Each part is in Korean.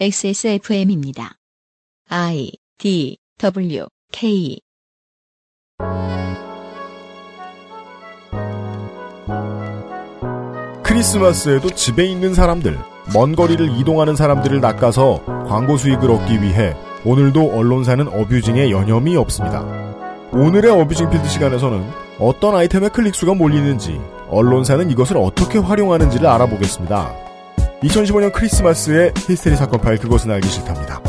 XSFM입니다. I D W K 크리스마스에도 집에 있는 사람들, 먼 거리를 이동하는 사람들을 낚아서 광고 수익을 얻기 위해 오늘도 언론사는 어뷰징에 여념이 없습니다. 오늘의 어뷰징 필드 시간에서는 어떤 아이템의 클릭수가 몰리는지, 언론사는 이것을 어떻게 활용하는지를 알아보겠습니다. 2015년 크리스마스의 히스테리 사건 파일 그것은 알기 싫답니다.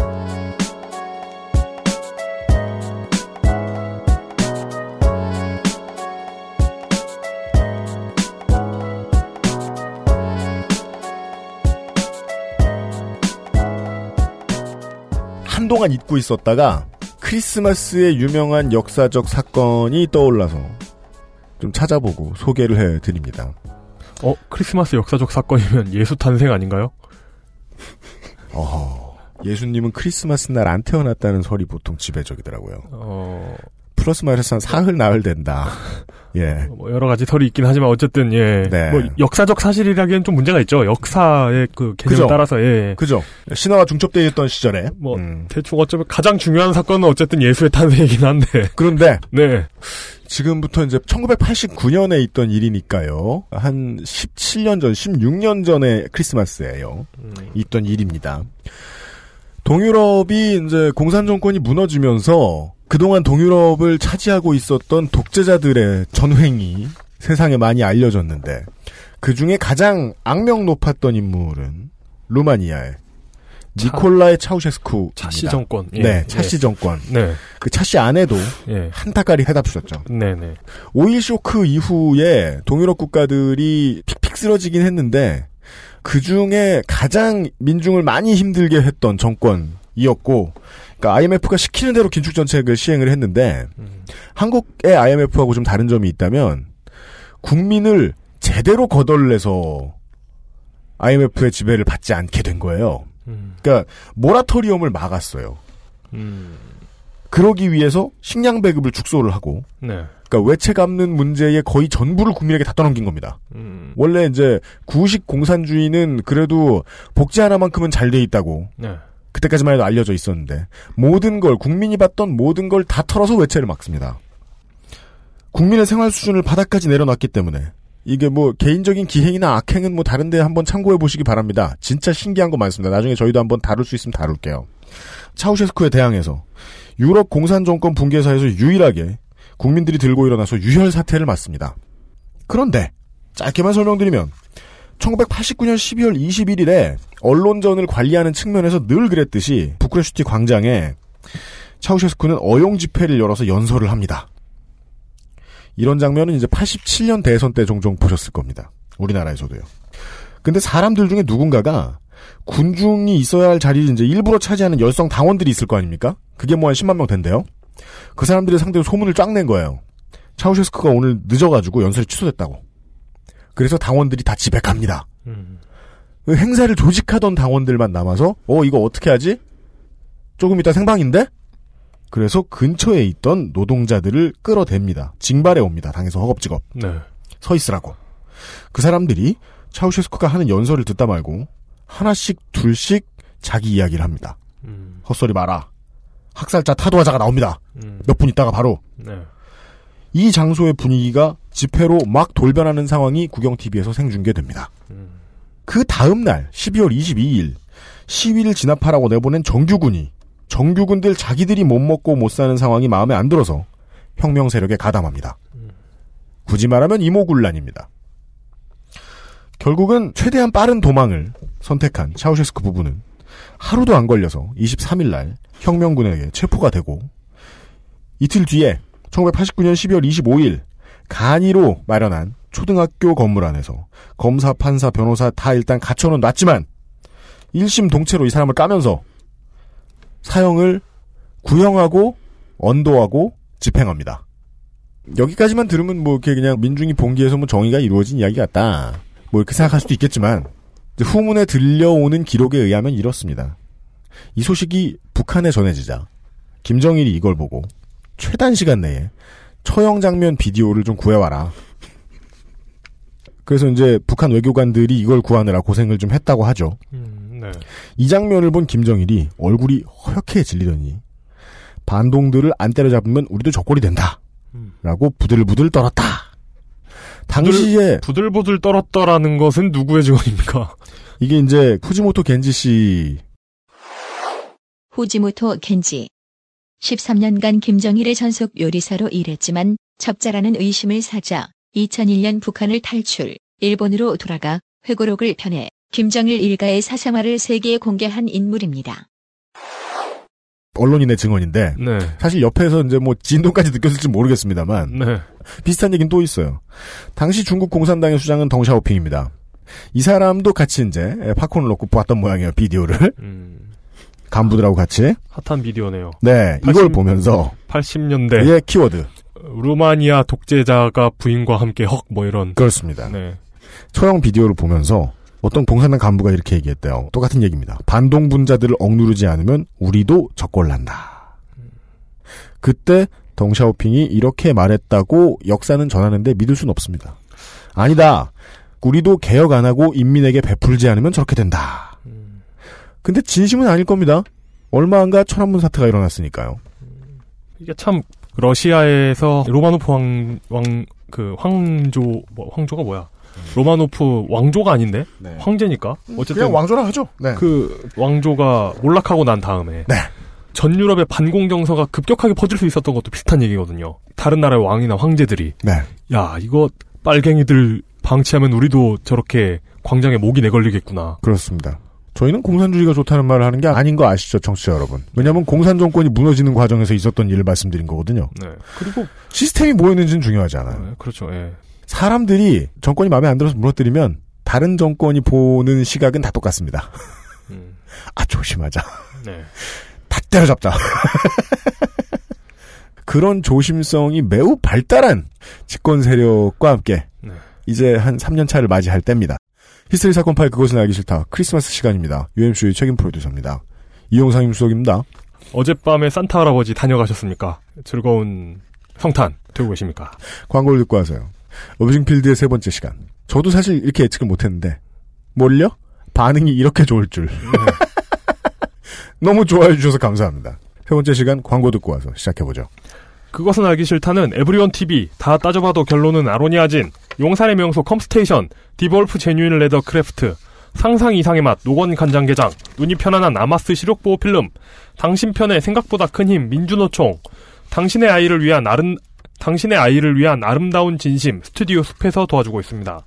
한동안 잊고 있었다가 크리스마스의 유명한 역사적 사건이 떠올라서 좀 찾아보고 소개를 해드립니다. 어, 크리스마스 역사적 사건이면 예수 탄생 아닌가요? 어허, 예수님은 크리스마스 날 안 태어났다는 설이 보통 지배적이더라고요. 어, 플러스 마이너스 한 사흘 나흘 된다. 예. 뭐 여러 가지 설이 있긴 하지만 어쨌든 예. 네. 뭐 역사적 사실이라기엔 좀 문제가 있죠. 역사의 그 그죠. 따라서 예. 그죠. 신화가 중첩되어 있던 시절에. 뭐 음. 대충 어쩌면 가장 중요한 사건은 어쨌든 예수의 탄생이긴 한데. 그런데 네. 지금부터 이제 1989년에 있던 일이니까요. 한 17년 전, 16년 전의 크리스마스예요. 있던 일입니다. 동유럽이 이제 공산 정권이 무너지면서 그동안 동유럽을 차지하고 있었던 독재자들의 전횡이 세상에 많이 알려졌는데 그 중에 가장 악명 높았던 인물은 루마니아의 차- 니콜라의 차우셰스쿠 차시 정권. 예. 네, 차시 정권. 네. 그 차시 안에도 예. 한타까리 해답 주셨죠. 네, 네. 오일 쇼크 이후에 동유럽 국가들이 픽픽 쓰러지긴 했는데 그 중에 가장 민중을 많이 힘들게 했던 정권이었고, 그러니까 IMF가 시키는 대로 긴축 정책을 시행을 했는데 한국의 IMF하고 좀 다른 점이 있다면 국민을 제대로 거덜내서 IMF의 지배를 받지 않게 된 거예요. 음. 그러니까 모라토리엄을 막았어요. 음. 그러기 위해서 식량 배급을 축소를 하고 네. 그러니까 외채 갚는 문제의 거의 전부를 국민에게 다 떠넘긴 겁니다. 음. 원래 이제 구식 공산주의는 그래도 복지 하나만큼은 잘 돼 있다고 네. 그때까지만 해도 알려져 있었는데 모든 걸 국민이 받던 모든 걸 다 털어서 외채를 막습니다. 국민의 생활 수준을 바닥까지 내려놨기 때문에 이게 뭐 개인적인 기행이나 악행은 뭐 다른데 한번 참고해 보시기 바랍니다. 진짜 신기한 거 많습니다. 나중에 저희도 한번 다룰 수 있으면 다룰게요. 차우셰스쿠에 대항해서 유럽 공산 정권 붕괴사에서 유일하게 국민들이 들고 일어나서 유혈 사태를 맞습니다. 그런데 짧게만 설명드리면 1989년 12월 21일에 언론전을 관리하는 측면에서 늘 그랬듯이 부크레슈티 광장에 차우셰스쿠는 어용 집회를 열어서 연설을 합니다. 이런 장면은 이제 87년 대선 때 종종 보셨을 겁니다. 우리나라에서도요. 근데 사람들 중에 누군가가 군중이 있어야 할 자리를 이제 일부러 차지하는 열성 당원들이 있을 거 아닙니까? 그게 뭐 한 10만 명 된대요. 그 사람들의 상대로 소문을 쫙 낸 거예요. 차우셰스크가 오늘 늦어가지고 연설이 취소됐다고. 그래서 당원들이 다 집에 갑니다. 음. 그 행사를 조직하던 당원들만 남아서 어 이거 어떻게 하지? 조금 이따 생방인데? 그래서 근처에 있던 노동자들을 끌어댑니다. 징발해 옵니다. 당에서 허겁지겁 네. 서 있으라고. 그 사람들이 차우셰스쿠가 하는 연설을 듣다 말고 하나씩 둘씩 자기 이야기를 합니다. 음. 헛소리 마라. 학살자 타도하자가 나옵니다. 음. 몇분 있다가 바로 네. 이 장소의 분위기가 집회로 막 돌변하는 상황이 구경 TV에서 생중계됩니다. 음. 그 다음 날 12월 22일 시위를 진압하라고 내보낸 정규군이 정규군들 자기들이 못 먹고 못 사는 상황이 마음에 안 들어서 혁명 세력에 가담합니다. 굳이 말하면 이모군란입니다. 결국은 최대한 빠른 도망을 선택한 차우셰스크 부부는 하루도 안 걸려서 23일 날 혁명군에게 체포가 되고 이틀 뒤에 1989년 12월 25일 간이로 마련한 초등학교 건물 안에서 검사, 판사, 변호사 다 일단 갖춰는 놨지만 1심 동체로 이 사람을 까면서 사형을 구형하고 언도하고 집행합니다. 여기까지만 들으면 뭐 이렇게 그냥 민중이 봉기해서 뭐 정의가 이루어진 이야기 같다. 뭐 이렇게 생각할 수도 있겠지만 후문에 들려오는 기록에 의하면 이렇습니다. 이 소식이 북한에 전해지자 김정일이 이걸 보고 최단 시간 내에 처형 장면 비디오를 좀 구해와라. 그래서 이제 북한 외교관들이 이걸 구하느라 고생을 좀 했다고 하죠. 음, 네. 이 장면을 본 김정일이 얼굴이 허옇게 질리더니 반동들을 안 때려잡으면 우리도 적골이 된다. 음. 라고 부들부들 떨었다. 당시에 부들 부들 떨었더라는 것은 누구의 증언입니까? 이게 이제 후지모토 겐지 씨 후지모토 겐지. 13년간 김정일의 전속 요리사로 일했지만 적자라는 의심을 사자 2001년 북한을 탈출, 일본으로 돌아가 회고록을 펴내 김정일 일가의 사생활을 세계에 공개한 인물입니다. 언론인의 증언인데 네. 사실 옆에서 이제 뭐 진동까지 느꼈을지 모르겠습니다만 네. 비슷한 얘기는 또 있어요. 당시 중국 공산당의 수장은 덩샤오핑입니다. 이 사람도 같이 이제 팝콘을 넣고 보았던 모양이에요 비디오를 음, 간부들하고 같이 핫한 비디오네요. 네 이걸 80 보면서 80년대 예 키워드 루마니아 독재자가 부인과 함께 헉 뭐 이런. 그렇습니다. 네. 처형 비디오를 보면서 어떤 공산당 간부가 이렇게 얘기했대요. 똑같은 얘기입니다. 반동 분자들을 억누르지 않으면 우리도 적골난다. 그때 덩샤오핑이 이렇게 말했다고 역사는 전하는데 믿을 수는 없습니다. 아니다. 우리도 개혁 안 하고 인민에게 베풀지 않으면 저렇게 된다. 근데 진심은 아닐 겁니다. 얼마 안가 천안문 사태가 일어났으니까요. 이게 참 러시아에서 로마노프 왕, 왕, 그 황조, 뭐, 황조가 뭐야? 로마노프 왕조가 아닌데? 황제니까? 어쨌든 그냥 왕조라 하죠. 네. 그 왕조가 몰락하고 난 다음에 네. 전 유럽의 반공 정서가 급격하게 퍼질 수 있었던 것도 비슷한 얘기거든요. 다른 나라의 왕이나 황제들이 네. 야 이거 빨갱이들 방치하면 우리도 저렇게 광장에 목이 내걸리겠구나. 그렇습니다. 저희는 공산주의가 좋다는 말을 하는 게 아닌 거 아시죠, 청취자 여러분? 왜냐하면 공산 정권이 무너지는 과정에서 있었던 일을 말씀드린 거거든요. 네. 그리고 시스템이 뭐였는지는 중요하지 않아요. 네, 그렇죠. 예. 사람들이 정권이 마음에 안 들어서 무너뜨리면 다른 정권이 보는 시각은 다 똑같습니다. 음, 아 조심하자. 네. 다 때려잡자. 그런 조심성이 매우 발달한 집권 세력과 함께 네. 이제 한 3년 차를 맞이할 때입니다. 히스테리 사건 파일 그것은 알기 싫다. 크리스마스 시간입니다. UMC의 책임 프로듀서입니다. 이용상 임 수석입니다. 어젯밤에 산타 할아버지 다녀가셨습니까? 즐거운 성탄 되고 계십니까? 광고를 듣고 와서요. Abusing Field의 세 번째 시간. 저도 사실 이렇게 예측을 못했는데 뭘요? 반응이 이렇게 좋을 줄. 너무 좋아해 주셔서 감사합니다. 세 번째 시간 광고 듣고 와서 시작해보죠. 그것은 알기 싫다는 에브리원 TV 다 따져봐도 결론은 아로니아진 용산의 명소 컴스테이션 디볼프 Genuine Leather Craft 상상 이상의 맛 노건 간장게장 눈이 편안한 아마스 시력보호 필름 당신 편의 생각보다 큰 힘 민주노총 당신의 아이를 위한 아름 당신의 아이를 위한 아름다운 진심 스튜디오 숲에서 도와주고 있습니다.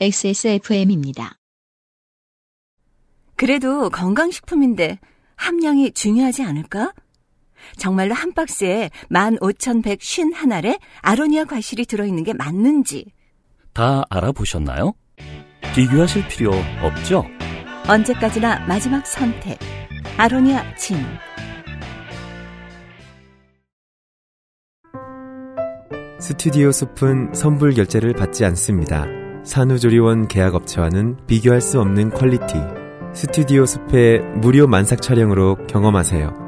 XSFM입니다. 그래도 건강식품인데 함량이 중요하지 않을까? 정말로 한 박스에 15,151알에 아로니아 과실이 들어있는 게 맞는지 다 알아보셨나요? 비교하실 필요 없죠? 언제까지나 마지막 선택 아로니아 진 스튜디오 숲은 선불 결제를 받지 않습니다. 산후조리원 계약업체와는 비교할 수 없는 퀄리티. 스튜디오 숲의 무료 만삭 촬영으로 경험하세요.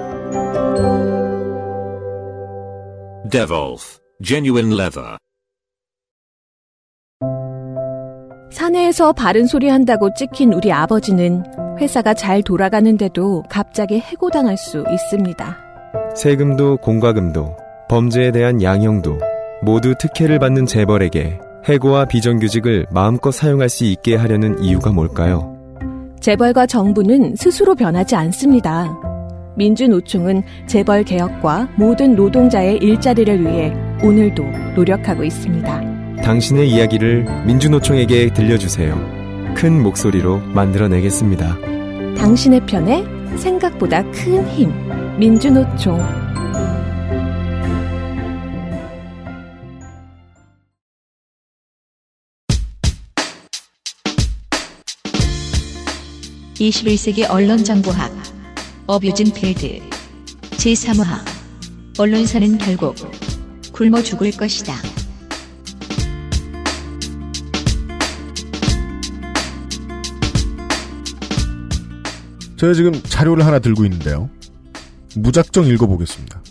Devolf Genuine Leather 사내에서 바른 소리 한다고 찍힌 우리 아버지는 회사가 잘 돌아가는데도 갑자기 해고당할 수 있습니다. 세금도 공과금도 범죄에 대한 양형도 모두 특혜를 받는 재벌에게 해고와 비정규직을 마음껏 사용할 수 있게 하려는 이유가 뭘까요? 재벌과 정부는 스스로 변하지 않습니다. 민주노총은 재벌 개혁과 모든 노동자의 일자리를 위해 오늘도 노력하고 있습니다. 당신의 이야기를 민주노총에게 들려주세요. 큰 목소리로 만들어내겠습니다. 당신의 편에 생각보다 큰 힘. 민주노총. 21세기 언론정보학 어뷰진 필드 제3화 언론사는 결국 굶어 죽을 것이다. 제가 지금 자료를 하나 들고 있는데요. 무작정 읽어보겠습니다.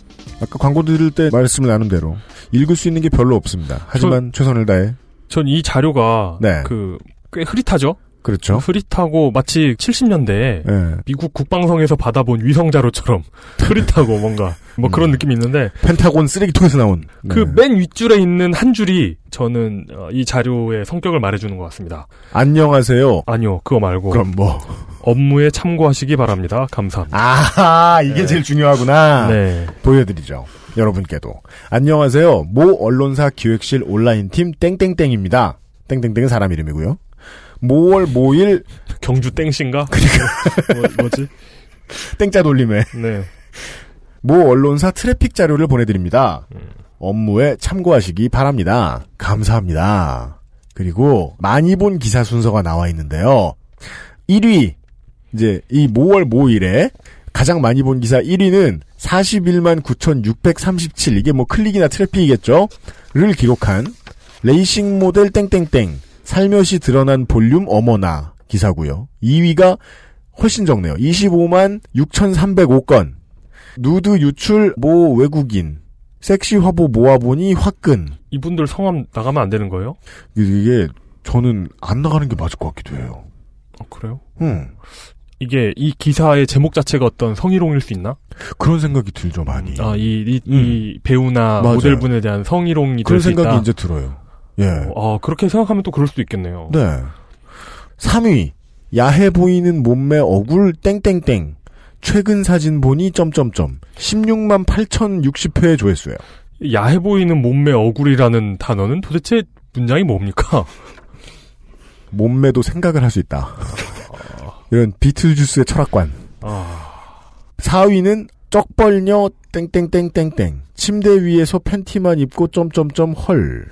아까 광고 들을 때 말씀을 나눈 대로 읽을 수 있는 게 별로 없습니다. 하지만 최선을 다해. 전 이 자료가 네. 그꽤 흐릿하죠. 그렇죠. 흐릿하고 마치 70년대에 예. 미국 국방성에서 받아본 위성 자료처럼 흐릿하고 뭔가 뭐 음. 그런 느낌이 있는데 펜타곤 쓰레기통에서 나온. 네. 그맨 윗줄에 있는 한 줄이 저는 어, 이 자료의 성격을 말해주는 것 같습니다. 안녕하세요. 아니요, 그거 말고 그럼 뭐. 업무에 참고하시기 바랍니다. 감사합니다. 아하, 이게 제일 중요하구나. 네. 보여드리죠. 여러분께도. 안녕하세요. 모 언론사 기획실 온라인 팀 땡땡땡입니다. 땡땡땡은 사람 이름이고요. 모월 모일 경주 땡신가? 뭐, 뭐지? 땡자 돌림에 네. 모 언론사 트래픽 자료를 보내드립니다. 업무에 참고하시기 바랍니다. 감사합니다. 그리고 많이 본 기사 순서가 나와 있는데요. 1위 이제 이 모월 모일에 가장 많이 본 기사 1위는 41만 9,637 이게 뭐 클릭이나 트래픽이겠죠? 를 기록한 레이싱 모델 땡땡땡 살며시 드러난 볼륨 어머나 기사고요. 2위가 훨씬 적네요. 25만 6,305건 누드 유출 모 외국인 섹시 화보 모아보니 화끈 이분들 성함 나가면 안 되는 거예요? 이게 저는 안 나가는 게 맞을 것 같기도 해요. 어, 그래요? 음, 이게 이 기사의 제목 자체가 어떤 성희롱일 수 있나? 그런 생각이 들죠 많이. 아, 이, 이, 음. 이 배우나 맞아요. 모델분에 대한 성희롱이 그런 생각이 있다. 이제 들어요. 예. 아, 그렇게 생각하면 또 그럴 수도 있겠네요. 네. 3위 야해 보이는 몸매 어굴 땡땡땡 최근 사진 보니 점점점 16만 8,060회 조회수예요. 야해 보이는 몸매 어굴이라는 단어는 도대체 문장이 뭡니까? 몸매도 생각을 할 수 있다. 이런 비틀주스의 철학관. 아, 4위는 쩍벌녀 땡땡땡땡땡 침대 위에서 팬티만 입고 점점점 헐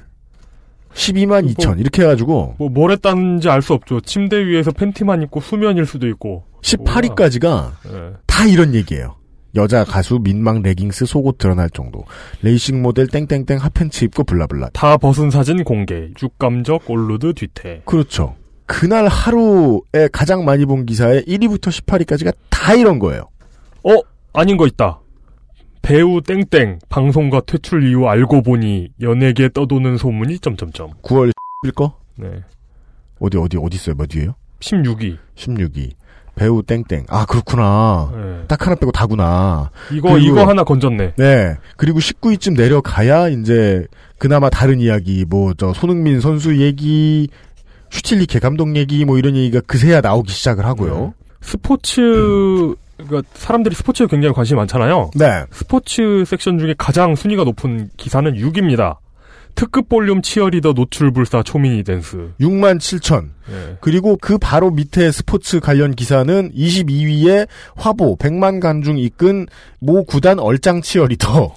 12만 2천 이렇게 해가지고 뭐, 뭘 했다는지 알 수 없죠. 침대 위에서 팬티만 입고 수면일 수도 있고. 18위까지가 예. 다 이런 얘기예요. 여자 가수 민망 레깅스 속옷 드러날 정도 레이싱 모델 땡땡땡 핫팬츠 입고 blah blah 다 벗은 사진 공개. 육감적 올누드 뒤태. 그렇죠. 그날 하루에 가장 많이 본 기사에 1위부터 18위까지가 다 이런 거예요. 어? 아닌 거 있다. 배우 땡땡 방송과 퇴출 이후 알고 보니 연예계 떠도는 소문이 점점점. 9월 10일 거 네. 어디 어디 어디 있어요? 몇 위에요? 16위. 16위 배우 땡땡 아 그렇구나. 네. 딱 하나 빼고 다구나. 이거 그리고- 이거 하나 건졌네. 네. 그리고 19위쯤 내려가야 이제 그나마 다른 이야기 뭐 저 손흥민 선수 얘기 슈틸리케 감독 얘기 뭐 이런 얘기가 그제서야 나오기 시작을 하고요. 스포츠 그러니까 사람들이 스포츠에 굉장히 관심이 많잖아요. 네. 스포츠 섹션 중에 가장 순위가 높은 기사는 6위입니다. 특급 볼륨 치어리더 노출 불사 초미니 댄스. 6만 7천. 예. 그리고 그 바로 밑에 스포츠 관련 기사는 22위에 화보 100만 관중 이끈 모 구단 얼짱 치어리더.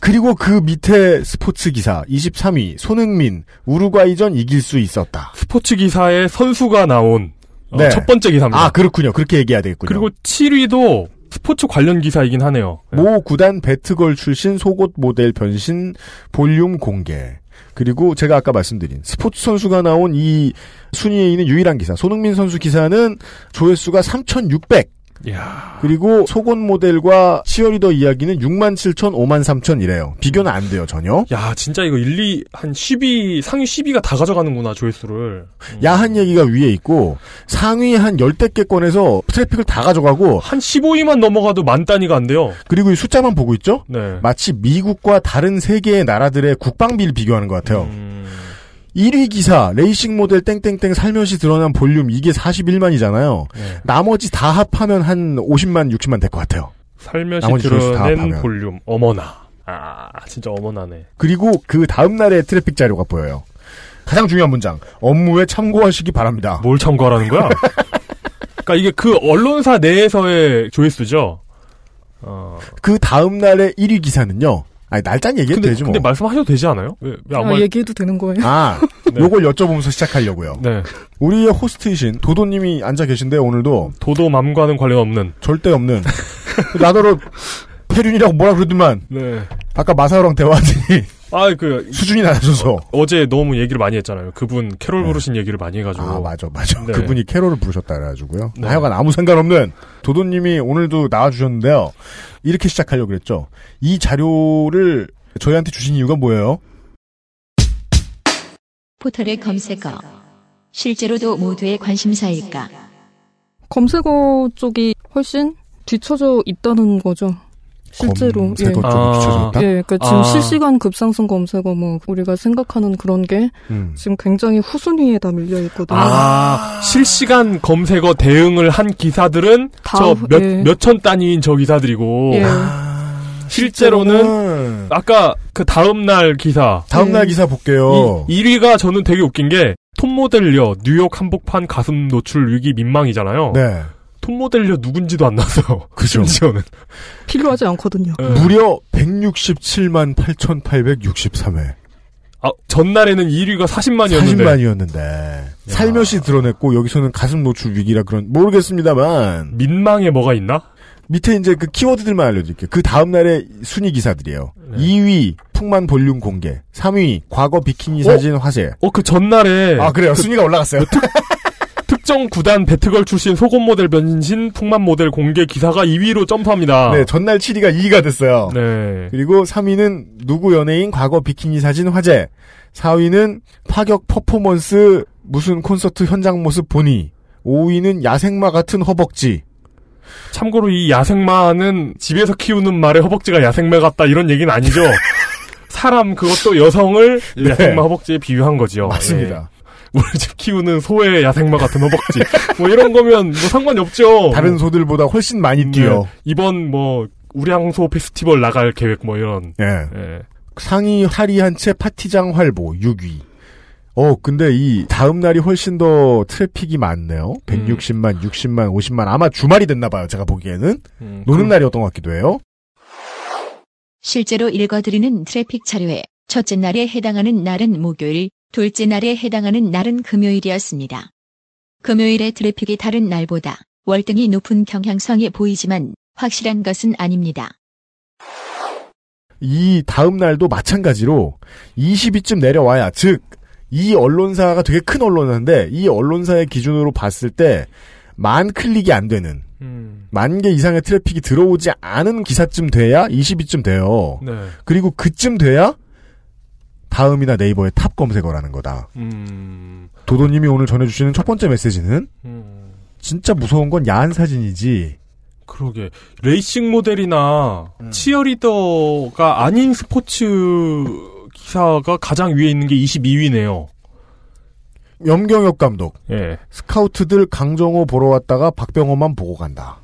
그리고 그 밑에 스포츠 기사 23위 손흥민 우루과이전 이길 수 있었다. 스포츠 기사에 선수가 나온 어, 네. 첫 번째 기사입니다. 아 그렇군요. 그렇게 얘기해야 되겠군요. 그리고 7위도 스포츠 관련 기사이긴 하네요. 예. 모 구단 배트걸 출신 속옷 모델 변신 볼륨 공개. 그리고 제가 아까 말씀드린 스포츠 선수가 나온 이 순위에 있는 유일한 기사 손흥민 선수 기사는 조회수가 3,600. 이야. 그리고 속옷 모델과 치어리더 이야기는 6만 7천, 5만 3천 이래요. 비교는 안 돼요 전혀. 야, 진짜 이거 1, 2, 한 10위, 상위 10위가 다 가져가는구나, 조회수를. 음. 야한 얘기가 위에 있고 상위 한 열대 개권에서 트래픽을 다 가져가고 한 15위만 넘어가도 만 단위가 안 돼요. 그리고 이 숫자만 보고 있죠. 네. 마치 미국과 다른 세계의 나라들의 국방비를 비교하는 것 같아요. 음, 1위 기사 레이싱 모델 땡땡땡 살며시 드러난 볼륨 이게 41만이잖아요. 네. 나머지 다 합하면 한 50만 60만 될 것 같아요. 살며시 드러낸. 볼륨. 어머나. 아, 진짜 어머나네. 그리고 그 다음 날의 트래픽 자료가 보여요. 가장 중요한 문장 업무에 참고하시기 바랍니다. 뭘 참고하라는 거야? 그러니까 이게 그 언론사 내에서의 조회수죠. 어, 그 다음 날의 1위 기사는요. 아니 날짜는 얘기해도 근데, 되지 뭐. 근데 말씀하셔도 되지 않아요? 왜, 왜안 아, 말... 얘기해도 되는 거예요? 아, 네. 요걸 여쭤보면서 시작하려고요. 네. 우리의 호스트이신 도도님이 앉아 계신데 오늘도 도도맘과는 관련 없는. 절대 없는 나더러 폐륜이라고 뭐라 그러더만 네. 아까 마사오랑 대화하더니 아, 그, 수준이 낮아져서 어 제 너무 얘기를 많이 했잖아요. 그분 캐롤 네. 부르신 얘기를 많이 해가지고. 아 맞아 맞아 네. 그분이 캐롤을 부르셨다 그래가지고요 네. 하여간 아무 상관없는 도도님이 오늘도 나와주셨는데요 이렇게 시작하려고 그랬죠 이 자료를 저희한테 주신 이유가 뭐예요? 포털의 검색어. 실제로도 모두의 관심사일까? 검색어 쪽이 훨씬 뒤쳐져 있다는 거죠. 실제로. 검색어 쪽이 아. 예. 예, 그러니까 지금 아. 실시간 급상승 검색어 뭐 우리가 생각하는 그런 게 음. 지금 굉장히 후순위에 다 밀려 있거든요. 아, 실시간 검색어 대응을 한 기사들은 다저 후- 몇, 예. 몇천 단위인 저 기사들이고. 예. 실제로는 아까 그 다음 날 기사. 다음날 네. 기사 볼게요. 1위가 저는 되게 웃긴 게, 톱모델려 뉴욕 한복판 가슴 노출 위기 민망이잖아요. 네. 톱모델려 누군지도 안 나서. 그죠. 심지어는. 필요하지 않거든요. 예. 무려 167만 8,863회. 아, 전날에는 1위가 40만이었는데. 40만이었는데. 살며시 드러냈고, 여기서는 가슴 노출 위기라 그런, 모르겠습니다만, 민망에 뭐가 있나? 밑에 이제 그 키워드들만 알려드릴게요. 그 다음날의 순위 기사들이에요. 네. 2위, 풍만 볼륨 공개. 3위, 과거 비키니 사진 화제. 어, 그 전날에. 아, 그래요? 순위가 올라갔어요. 특정 구단 배트걸 출신 속옷 모델 변신 풍만 모델 공개 기사가 2위로 점프합니다. 네, 전날 7위가 2위가 됐어요. 네. 그리고 3위는 누구 연예인 과거 비키니 사진 화제. 4위는 파격 퍼포먼스 무슨 콘서트 현장 모습 보니. 5위는 야생마 같은 허벅지. 참고로 이 야생마는 집에서 키우는 말에 허벅지가 야생마 같다 이런 얘기는 아니죠. 사람 그것도 여성을 네. 야생마 허벅지에 비유한 거죠. 맞습니다. 예. 우리 집 키우는 소의 야생마 같은 허벅지. 뭐 이런 거면 뭐 상관이 없죠. 다른 소들보다 훨씬 많이 뛰어. 네. 이번 뭐 우량소 페스티벌 나갈 계획 뭐 이런. 예. 예. 상의 탈의 한 채 파티장 활보 6위. 어, 근데 이 다음 날이 훨씬 더 트래픽이 많네요. 160만, 60만, 50만. 아마 주말이 됐나 봐요. 제가 보기에는. 음, 노는 그럼- 날이었던 것 같기도 해요. 실제로 읽어드리는 트래픽 자료에 첫째 날에 해당하는 날은 목요일, 둘째 날에 해당하는 날은 금요일이었습니다. 금요일의 트래픽이 다른 날보다 월등히 높은 경향성이 보이지만 확실한 것은 아닙니다. 이 다음 날도 마찬가지로 20위쯤 내려와야 즉 이 언론사가 되게 큰 언론사인데 이 언론사의 기준으로 봤을 때 만 클릭이 안 되는 음, 만개 이상의 트래픽이 들어오지 않은 기사쯤 돼야 20위쯤 돼요. 네. 그리고 그쯤 돼야 다음이나 네이버의 탑 검색어라는 거다. 음, 도도님이 오늘 전해주시는 첫 번째 메시지는 음, 진짜 무서운 건 야한 사진이지. 그러게 레이싱 모델이나 음. 치어리더가 아닌 스포츠 기사가 가장 위에 있는 게 22위네요. 염경엽 감독 예. 스카우트들 강정호 보러 왔다가 박병호만 보고 간다.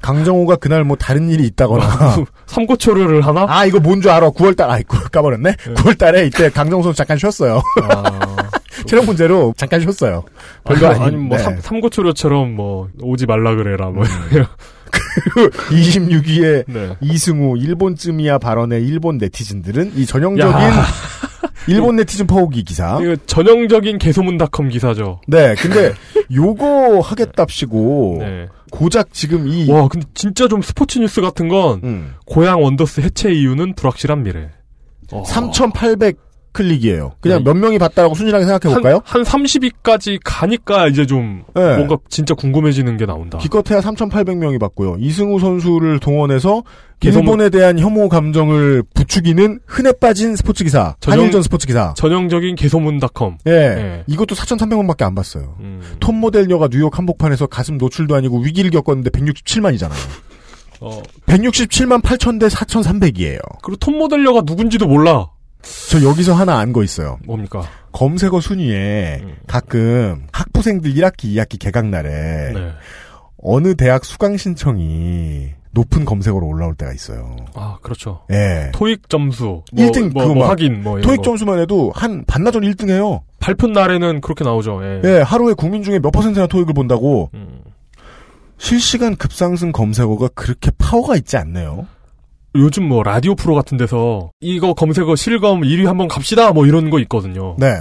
강정호가 그날 뭐 다른 일이 있다거나. 삼고초려를 하나? 아, 이거 뭔 줄 알아. 9월달, 아이, 구- 까버렸네? 9월달에 이때 강정호 선수 잠깐 쉬었어요. 아, 체력 문제로 잠깐 쉬었어요. 별거 아니, 아니, 뭐 네. 삼, 삼고초려처럼 뭐 오지 말라 그래라 뭐. 26위에 네. 이승우, 일본쯤이야 발언에 일본 네티즌들은 이 전형적인 야. 일본 네티즌 퍼오기 기사. 이거 전형적인 개소문닷컴 기사죠. 네, 근데 요거 하겠답시고 네. 고작 지금 이 와, 근데 진짜 좀 스포츠 뉴스 같은 건 음, 고양 원더스 해체 이유는 불확실한 미래. 어. 3,800 클릭이에요. 그냥 네. 몇 명이 봤다라고 순진하게 생각해 볼까요? 한, 한 30위까지 가니까 이제 좀 네. 뭔가 진짜 궁금해지는 게 나온다. 기껏해야 3,800명이 봤고요. 이승우 선수를 동원해서 개소문- 일본에 대한 혐오 감정을 부추기는 흔해 빠진 스포츠 기사, 전형- 한일전 스포츠 기사. 전형적인 개소문닷컴. 예, 네. 이것도 4,300명밖에 안 봤어요. 음. 톱 모델녀가 뉴욕 한복판에서 가슴 노출도 아니고 위기를 겪었는데 167만이잖아요. 어, 167만 8천 대 4,300이에요. 그리고 톱 모델려가 누군지도 몰라. 저 여기서 하나 안 거 있어요. 뭡니까? 검색어 순위에 음. 가끔 학부생들 1학기, 2학기 개강 날에 네. 어느 대학 수강 신청이 높은 검색어로 올라올 때가 있어요. 아, 그렇죠. 예. 토익 점수. 뭐, 일등 뭐, 그거 뭐막 확인, 뭐. 토익 거. 점수만 해도 한 반나절 1등 해요. 발표 날에는 그렇게 나오죠. 예. 예, 하루에 국민 중에 몇 퍼센트나 토익을 본다고 음. 실시간 급상승 검색어가 그렇게 파워가 있지 않네요. 요즘 뭐 라디오 프로 같은 데서 이거 검색어 실검 1위 한번 갑시다 뭐 이런 거 있거든요. 네.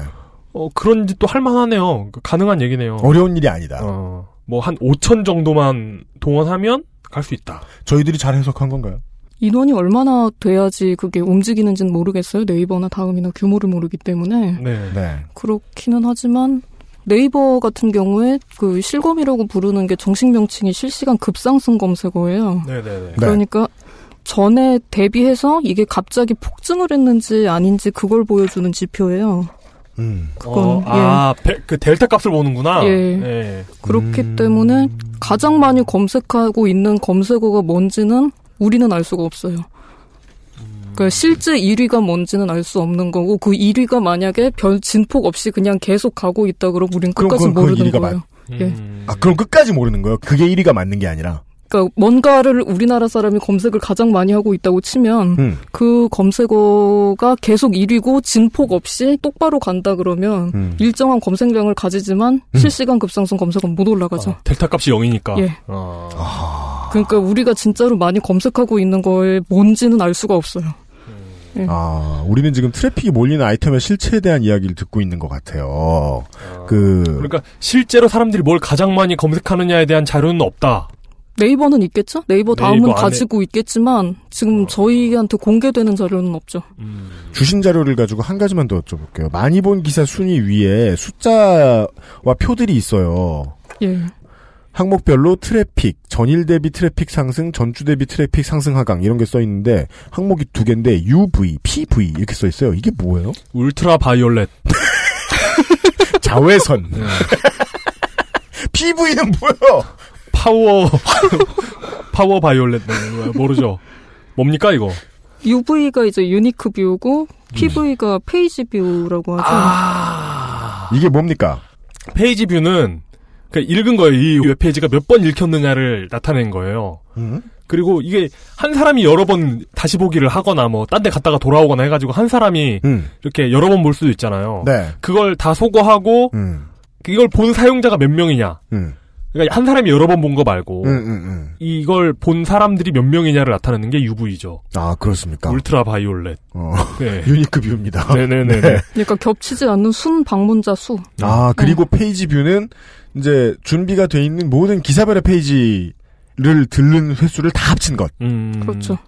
어, 그런 짓도 할만하네요. 그 가능한 얘기네요. 어려운 일이 아니다. 어, 뭐한 5천 정도만 동원하면 갈 수 있다. 저희들이 잘 해석한 건가요? 인원이 얼마나 돼야지 그게 움직이는지는 모르겠어요. 네이버나 다음이나 규모를 모르기 때문에. 네. 네. 그렇기는 하지만 네이버 같은 경우에 그 실검이라고 부르는 게 정식 명칭이 실시간 급상승 검색어예요. 네네네. 네. 그러니까 전에 대비해서 이게 갑자기 폭증을 했는지 아닌지 그걸 보여주는 지표예요. 음. 그건 어, 아, 배- 그 델타 값을 보는구나. 예. 네. 그렇기 음. 때문에 가장 많이 검색하고 있는 검색어가 뭔지는 우리는 알 수가 없어요. 그러니까 실제 1위가 뭔지는 알 수 없는 거고 그 1위가 만약에 별 진폭 없이 그냥 계속 가고 있다 그러면 우린 그럼 끝까지 그건 그 모르는 1위가 거예요. 예. 음. 아, 그럼 끝까지 모르는 거예요? 그게 1위가 맞는 게 아니라. 그러니까 뭔가를 우리나라 사람이 검색을 가장 많이 하고 있다고 치면 음. 그 검색어가 계속 1위고 진폭 없이 똑바로 간다 그러면 음. 일정한 검색량을 가지지만 음. 실시간 급상승 검색은 못 올라가죠. 아, 델타 값이 0이니까. 예. 어. 그러니까 우리가 진짜로 많이 검색하고 있는 거에 뭔지는 알 수가 없어요. 아, 우리는 지금 트래픽이 몰리는 아이템의 실체에 대한 이야기를 듣고 있는 것 같아요. 그, 그러니까 실제로 사람들이 뭘 가장 많이 검색하느냐에 대한 자료는 없다. 네이버는 있겠죠? 네이버 다음은 네이버 가지고 있겠지만 지금 저희한테 공개되는 자료는 없죠. 주신 자료를 가지고 한 가지만 더 여쭤볼게요. 많이 본 기사 순위 위에 숫자와 표들이 있어요. 예. 항목별로 트래픽, 전일 대비 트래픽 상승, 전주 대비 트래픽 상승 하강 이런 게 써 있는데 항목이 두 개인데 UV, PV 이렇게 써 있어요. 이게 뭐예요? ultra violet. 자외선. 네. PV는 뭐예요? 파워 power violet 네, 뭐야, 모르죠. 뭡니까 이거? UV가 이제 unique view고 PV가 page view라고 하죠. 아. 이게 뭡니까? page view는 그 읽은 거예요. 이 웹페이지가 몇 번 읽혔느냐를 나타낸 거예요. 음? 그리고 이게 한 사람이 여러 번 다시 보기를 하거나 뭐 딴 데 갔다가 돌아오거나 해가지고 한 사람이 음. 이렇게 여러 번 볼 수도 있잖아요. 네. 그걸 다 소거하고 음. 이걸 본 사용자가 몇 명이냐. 음. 그러니까 한 사람이 여러 번 본 거 말고 음, 음, 음. 이걸 본 사람들이 몇 명이냐를 나타내는 게 UV죠. 아, 그렇습니까? ultra violet. 어, 네. unique view입니다. 네네네. 그러니까 겹치지 않는 순 방문자 수. 아, 그리고 page view는 이제 준비가 돼 있는 모든 기사별의 페이지를 들른 횟수를 다 합친 것. 음. 그렇죠. 그,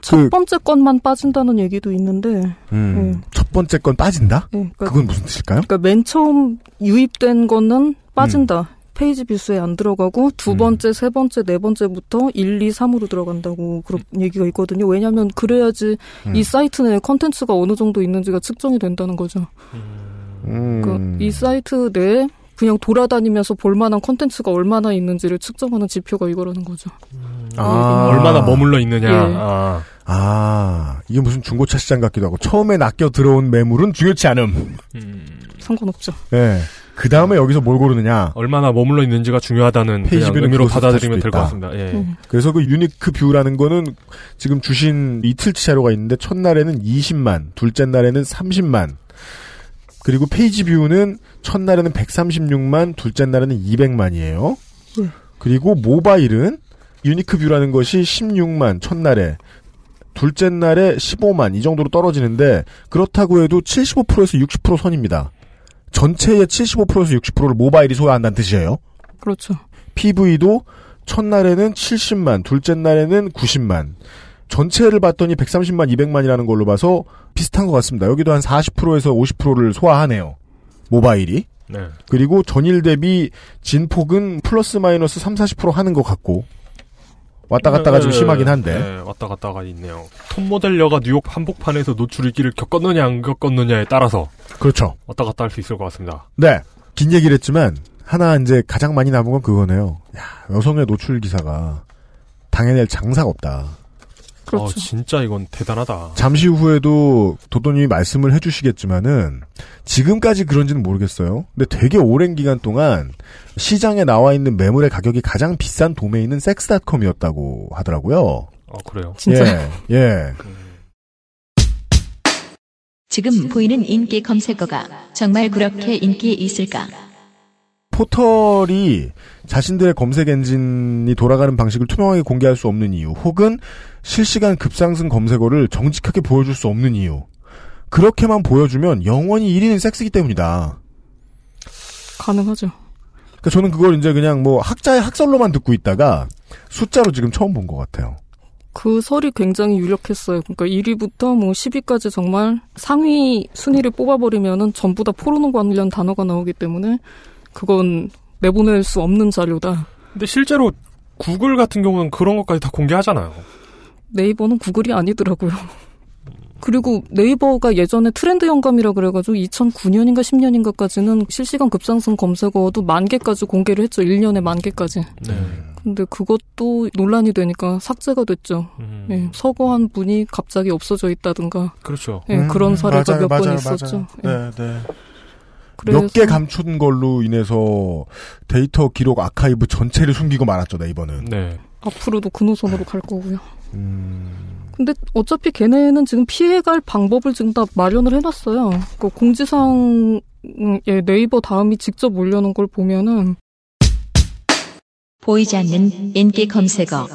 첫 번째 건만 빠진다는 얘기도 있는데, 음, 네. 첫 번째 건 빠진다? 예, 그러니까, 그건 무슨 뜻일까요? 그러니까 맨 처음 유입된 거는 빠진다. page view 수에 안 들어가고 두 음. 번째, 세 번째, 네 번째부터 1, 2, 3으로 들어간다고 그런 얘기가 있거든요. 왜냐하면 그래야지 음. 이 사이트 내에 컨텐츠가 어느 정도 있는지가 측정이 된다는 거죠. 음. 그러니까 이 사이트 내에 그냥 돌아다니면서 볼만한 컨텐츠가 얼마나 있는지를 측정하는 지표가 이거라는 거죠. 아. 얼마나 머물러 있느냐. 예. 아. 아, 이게 무슨 중고차 시장 같기도 하고, 처음에 낚여 들어온 매물은 중요치 않음. 음. 상관없죠. 예. 그 다음에 여기서 뭘 고르느냐. 얼마나 머물러 있는지가 중요하다는 페이지 그냥 view는 의미로 받아들이면 될 것. 같습니다. 예. 음. 그래서 그 unique view라는 거는 지금 주신 이틀치 자료가 있는데, 첫날에는 20만, 둘째 날에는 30만, 그리고 page view는 첫날에는 136만, 둘째 날에는 200만이에요. 예. 그리고 모바일은 유니크 뷰라는 것이 16만, 첫날에, 둘째 날에 15만, 이 정도로 떨어지는데, 그렇다고 해도 75%에서 60% 선입니다. 전체의 75%에서 60%를 모바일이 소화한다는 뜻이에요. 그렇죠. PV도 첫날에는 70만, 둘째 날에는 90만. 전체를 봤더니 130만, 200만이라는 걸로 봐서 비슷한 것 같습니다. 여기도 한 40%에서 50%를 소화하네요. 모바일이. 네. 그리고 전일 대비 진폭은 플러스 마이너스 3, 40% 하는 것 같고. 왔다 갔다가 좀 네, 심하긴 한데. 네, 왔다 갔다가 있네요. 톱 모델녀가 뉴욕 한복판에서 노출일기를 겪었느냐 안 겪었느냐에 따라서 그렇죠. 왔다 갔다 할 수 있을 것 같습니다. 네. 긴 얘기를 했지만, 하나 이제 가장 많이 남은 건 그거네요. 야, 여성의 노출 기사가 당해낼 장사가 없다. 그렇죠. 어, 진짜 이건 대단하다. 잠시 후에도 도도님이 말씀을 해주시겠지만은 지금까지 그런지는 모르겠어요. 근데 되게 오랜 기간 동안 시장에 나와 있는 매물의 가격이 가장 비싼 도메인은 섹스닷컴이었다고 하더라고요. 어, 그래요. 진짜. 예, 예. 지금 보이는 인기 검색어가 정말 그렇게 인기 있을까? 포털이 자신들의 검색 엔진이 돌아가는 방식을 투명하게 공개할 수 없는 이유, 혹은 실시간 급상승 검색어를 정직하게 보여줄 수 없는 이유. 그렇게만 보여주면 영원히 1위는 섹스기 때문이다. 가능하죠. 그러니까 저는 그걸 이제 그냥 뭐 학자의 학설로만 듣고 있다가 숫자로 지금 처음 본 것 같아요. 그 설이 굉장히 유력했어요. 그러니까 1위부터 뭐 10위까지 정말 상위 순위를 뽑아버리면은 전부 다 포르노 관련 단어가 나오기 때문에 그건 내보낼 수 없는 자료다. 근데 실제로 구글 같은 경우는 그런 것까지 다 공개하잖아요. 네이버는 구글이 아니더라고요. 그리고 네이버가 예전에 트렌드 영감이라 그래가지고 2009년인가 10년인가까지는 실시간 급상승 검색어도 만 개까지 공개를 했죠. 1년에 만 개까지. 네. 근데 그것도 논란이 되니까 삭제가 됐죠. 음. 예, 서거한 분이 갑자기 없어져 있다든가 그렇죠. 예, 그런 사례가 음, 맞아요, 몇번 있었죠. 예. 맞아요. 네, 네. 그래서 몇개 감춘 걸로 인해서 데이터 기록 아카이브 전체를 숨기고 말았죠, 네이버는. 네. 앞으로도 그 노선으로 갈 거고요. 음, 근데 어차피 걔네는 지금 피해갈 방법을 지금 다 마련을 해놨어요. 그 공지사항에 네이버 다음이 직접 올려놓은 걸 보면은 보이지 않는 인기 검색어.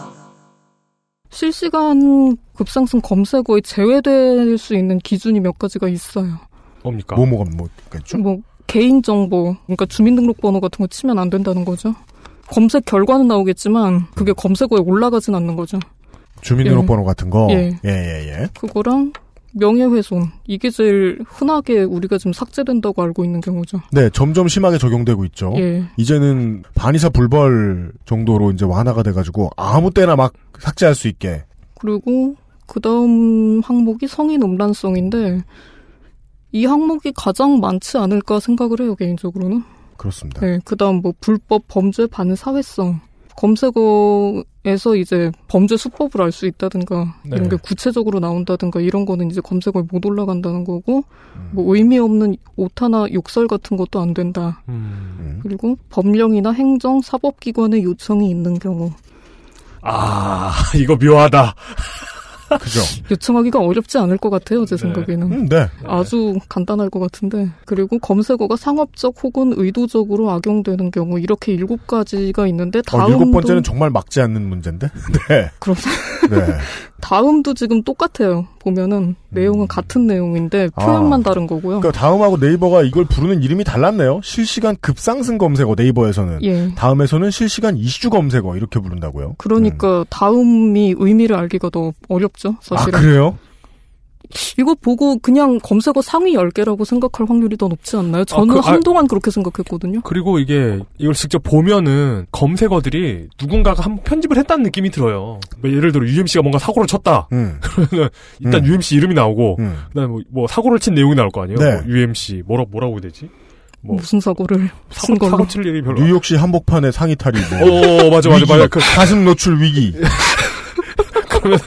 실시간 급상승 검색어에 제외될 수 있는 기준이 몇 가지가 있어요. 뭡니까? 뭐, 뭐가, 뭐, 있겠죠? 뭐 개인 정보, 그러니까 주민등록번호 같은 거 치면 안 된다는 거죠. 검색 결과는 나오겠지만 그게 검색어에 올라가진 않는 거죠. 주민등록번호 같은 거. 예. 예, 예, 예. 그거랑 명예훼손 이게 제일 흔하게 우리가 지금 삭제된다고 알고 있는 경우죠. 네, 점점 심하게 적용되고 있죠. 예. 이제는 반의사 불벌 정도로 이제 완화가 돼가지고 아무 때나 막 삭제할 수 있게. 그리고 그 다음 항목이 성인 음란성인데 이 항목이 가장 많지 않을까 생각을 해요 개인적으로는. 그렇습니다. 네, 그 다음 뭐 불법 범죄 반사회성 검색어 에서 이제 범죄 수법을 알 수 있다든가 네. 이런 게 구체적으로 나온다든가 이런 거는 이제 검색어에 못 올라간다는 거고 음. 뭐 의미 없는 오타나 욕설 같은 것도 안 된다. 음. 음. 그리고 법령이나 행정 사법기관의 요청이 있는 경우 아, 이거 묘하다. 그죠? 요청하기가 어렵지 않을 것 같아요 제 네. 생각에는. 음, 네. 아주 간단할 것 같은데 그리고 검색어가 상업적 혹은 의도적으로 악용되는 경우 이렇게 일곱 가지가 있는데 어, 다음도 일곱 번째는 정말 막지 않는 문제인데? 네. 그럼 네. 다음도 지금 똑같아요 보면은 내용은 같은 내용인데 표현만 다른 거고요. 음. 그러니까 다음하고 네이버가 이걸 부르는 이름이 달랐네요. 실시간 급상승 검색어 네이버에서는. 예. 다음에서는 실시간 이슈 검색어 이렇게 부른다고요. 그러니까 다음이 의미를 알기가 더 어렵죠 아 사실은. 그래요? 이거 보고 그냥 검색어 상위 10개라고 생각할 확률이 더 높지 않나요? 저는 그, 아- 한동안 그렇게 생각했거든요. 그리고 이게 이걸 직접 보면은 검색어들이 누군가가 한 편집을 했다는 느낌이 들어요. 뭐 예를 들어 UMC가 뭔가 사고를 쳤다. 음. 그러면 일단 음. UMC 이름이 나오고 음. 그다음에 뭐, 뭐 사고를 친 내용이 나올 거 아니에요. 네. 뭐 UMC 뭐라 뭐라고 해야 되지? 뭐 무슨 사고를 사고, 쓴 걸로. 사고 칠 일이 별로. 뉴욕시 한복판의 상의 탈이 뭐. 어 맞아 맞아 위기, 맞아. 그 가슴 노출 위기. 그러면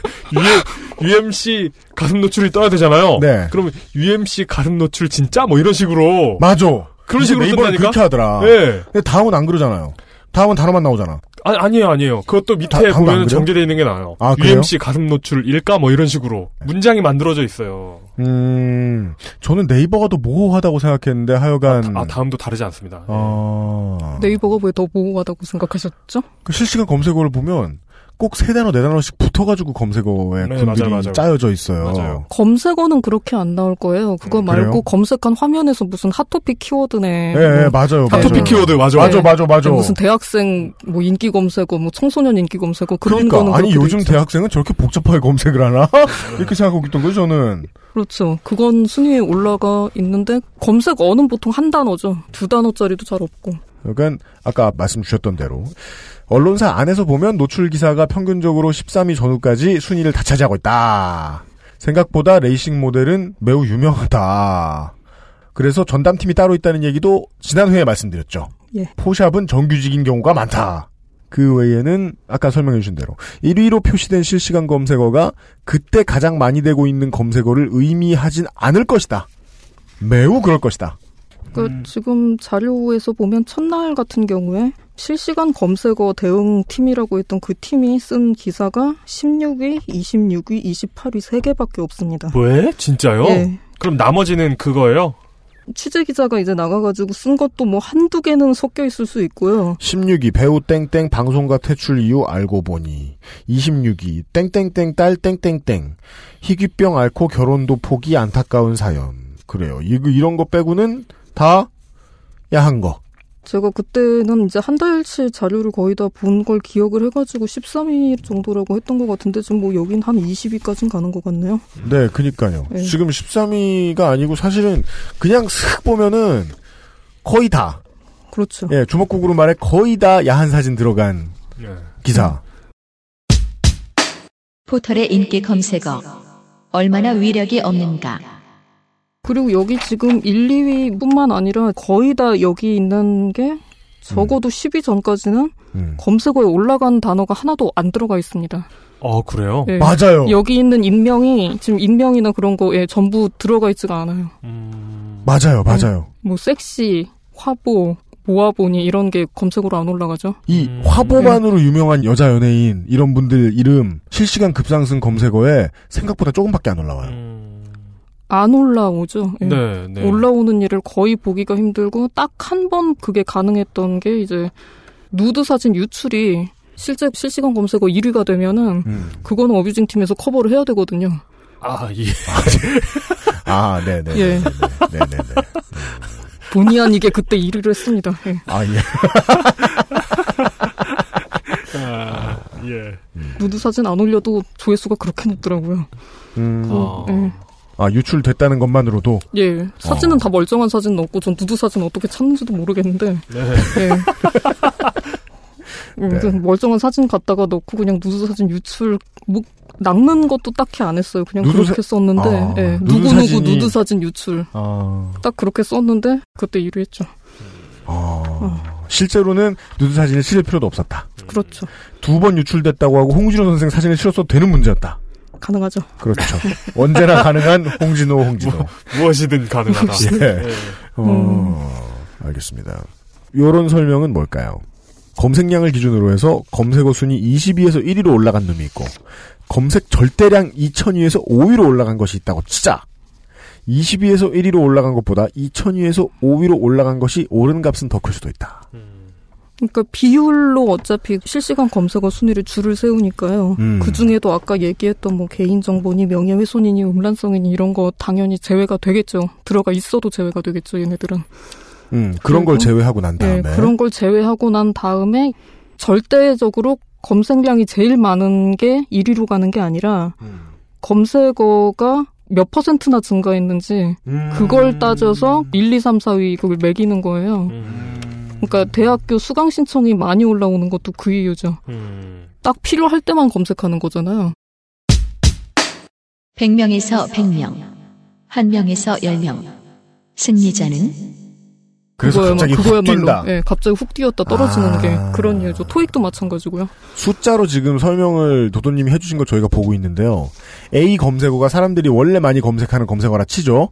UMC 가슴 노출이 떠야 되잖아요. 네. 그러면 UMC 가슴 노출 진짜 뭐 이런 식으로 맞아. 그런 식으로 네이버는? 그렇게 하더라. 네. 근데 다음은 안 그러잖아요. 다음은 단어만 나오잖아. 아니, 아니에요, 아니에요. 그것도 밑에 다- 보면? 정제되어 있는 게 나와요. 아, 그래요? UMC 가슴 노출 일까 뭐 이런 식으로 문장이 만들어져 있어요. 음, 저는 네이버가 더 모호하다고 생각했는데 하여간. 아, 다음도 다르지 않습니다. 어, 네이버가 왜 더 모호하다고 생각하셨죠? 그 실시간 검색어를 보면 꼭 세 단어, 네 단어씩 붙어가지고 검색어에 네, 글들이 맞아요, 맞아요. 짜여져 있어요. 맞아요. 검색어는 그렇게 안 나올 거예요. 그거 음, 말고 그래요? 검색한 화면에서 무슨 핫토픽 키워드네. 예, 예, 뭐 맞아요. 핫토픽 맞아요. 키워드 맞아. 맞아, 네. 맞아, 맞아. 무슨 대학생 뭐 인기 검색어, 뭐 청소년 인기 검색어 그런 그러니까 거는 아니 요즘. 대학생은 저렇게 복잡하게 검색을 하나 이렇게 생각하고 있던 거죠 저는. 그렇죠. 그건 순위에 올라가 있는데 검색어는 보통 한 단어죠. 두 단어짜리도 잘 없고. 그러니까 아까 말씀 주셨던 대로 언론사 안에서 보면 노출 기사가 평균적으로 13위 전후까지 순위를 다 차지하고 있다. 생각보다 레이싱 모델은 매우 유명하다. 그래서 전담팀이 따로 있다는 얘기도 지난 회에 말씀드렸죠. 예. 포샵은 정규직인 경우가 많다. 그 외에는 아까 설명해 주신 대로 1위로 표시된 실시간 검색어가 그때 가장 많이 되고 있는 검색어를 의미하진 않을 것이다. 매우 그럴 것이다. 그 지금 자료에서 보면 첫날 같은 경우에 실시간 검색어 대응 팀이라고 했던 그 팀이 쓴 기사가 16위, 26위, 28위 세 개밖에 없습니다. 왜? 진짜요? 예. 그럼 나머지는 그거예요? 취재 기자가 이제 나가가지고 쓴 것도 뭐 한두 개는 섞여 있을 수 있고요. 16위 배우 땡땡 방송가 퇴출 이유 알고 보니 26위 땡땡땡 딸 땡땡땡 희귀병 앓고 결혼도 포기 안타까운 사연 그래요 이, 이런 거 빼고는 다 야한 거 제가 그때는 이제 한 달치 자료를 거의 다 본 걸 기억을 해가지고 13위 정도라고 했던 것 같은데 지금 뭐 여긴 한 20위까지는 가는 것 같네요. 네, 그니까요. 네. 지금 13위가 아니고 사실은 그냥 슥 보면은 거의 다, 그렇죠. 예, 주먹국으로 말해 거의 다 야한 사진 들어간 예. 기사. 포털의 인기 검색어. 얼마나 위력이 없는가. 그리고 여기 지금 1, 2위뿐만 아니라 거의 다 여기 있는 게 적어도 10위 전까지는 음. 검색어에 올라간 단어가 하나도 안 들어가 있습니다. 어, 그래요? 예. 맞아요. 여기 있는 인명이 지금 인명이나 그런 거에 전부 들어가 있지가 않아요. 음, 맞아요, 맞아요. 뭐 섹시, 화보, 모아보니 이런 게 검색어로 안 올라가죠. 이 음. 화보만으로 유명한 여자 연예인 이런 분들 이름 실시간 급상승 검색어에 생각보다 조금밖에 안 올라와요. 음, 안 올라오죠. 예. 네, 네. 올라오는 일을 거의 보기가 힘들고 딱 한 번 그게 가능했던 게 이제 누드 사진 유출이 실제 실시간 검색어 1위가 되면은 음. 그거는 어뷰징 팀에서 커버를 해야 되거든요. 아, 예. 아, 네네. 예. 네네네. 본의 아니게 그때 1위를 했습니다. 예. 아, 예. 아, 예. 누드 사진 안 올려도 조회수가 그렇게 높더라고요. 음. 어. 예. 아, 유출됐다는 것만으로도 예. 사진은 어. 다 멀쩡한 사진 넣고 전 누드 사진 어떻게 찾는지도 모르겠는데. 네. 예. 음, 네. 멀쩡한 사진 갖다가 넣고 그냥 누드 사진 유출 뭐 낚는 것도 딱히 안 했어요. 그냥 누드 그렇게 썼는데 아, 예. 누드 누구 누구 사진이- 누드 사진 유출 아, 딱 그렇게 썼는데 그때 1위 했죠. 아, 실제로는 누드 사진을 실을 필요도 없었다. 그렇죠. 두 번 유출됐다고 하고 홍진호 선생 사진을 실었어도 되는 문제였다. 가능하죠. 그렇죠. 언제나 가능한 홍진호, 홍진호. 무엇이든 가능하다. 예. 예. 어, 알겠습니다. 요런 설명은 뭘까요? 검색량을 기준으로 해서 검색어 순위 22에서 1위로 올라간 놈이 있고, 검색 절대량 2000위에서 5위로 올라간 것이 있다고 치자. 22에서 1위로 올라간 것보다 2000위에서 5위로 올라간 것이 오른 값은 더 클 수도 있다. 그러니까 비율로 어차피 실시간 검색어 순위를 줄을 세우니까요. 음. 그 중에도 아까 얘기했던 뭐 개인정보니 명예훼손이니 음란성이니 이런 거 당연히 제외가 되겠죠. 들어가 있어도 제외가 되겠죠. 얘네들은. 음, 그런 걸 그리고- 제외하고 난 네, 다음에. 그런 걸 제외하고 난 다음에 절대적으로 검색량이 제일 많은 게 1위로 가는 게 아니라 음. 검색어가 몇 퍼센트나 증가했는지 음. 그걸 따져서 1, 2, 3, 4위 그걸 매기는 거예요. 음, 그러니까 대학교 수강 신청이 많이 올라오는 것도 그 이유죠. 음. 딱 필요할 때만 검색하는 거잖아요. 100명에서 100명. 1명에서 10명. 승리자는 그래서 갑자기 훅 그거야말로, 뛴다. 예, 갑자기 훅 뛰었다 떨어지는 아. 게 그런 이유죠. 토익도 마찬가지고요. 숫자로 지금 설명을 도도님이 해주신 거 저희가 보고 있는데요. A 검색어가 사람들이 원래 많이 검색하는 검색어라 치죠.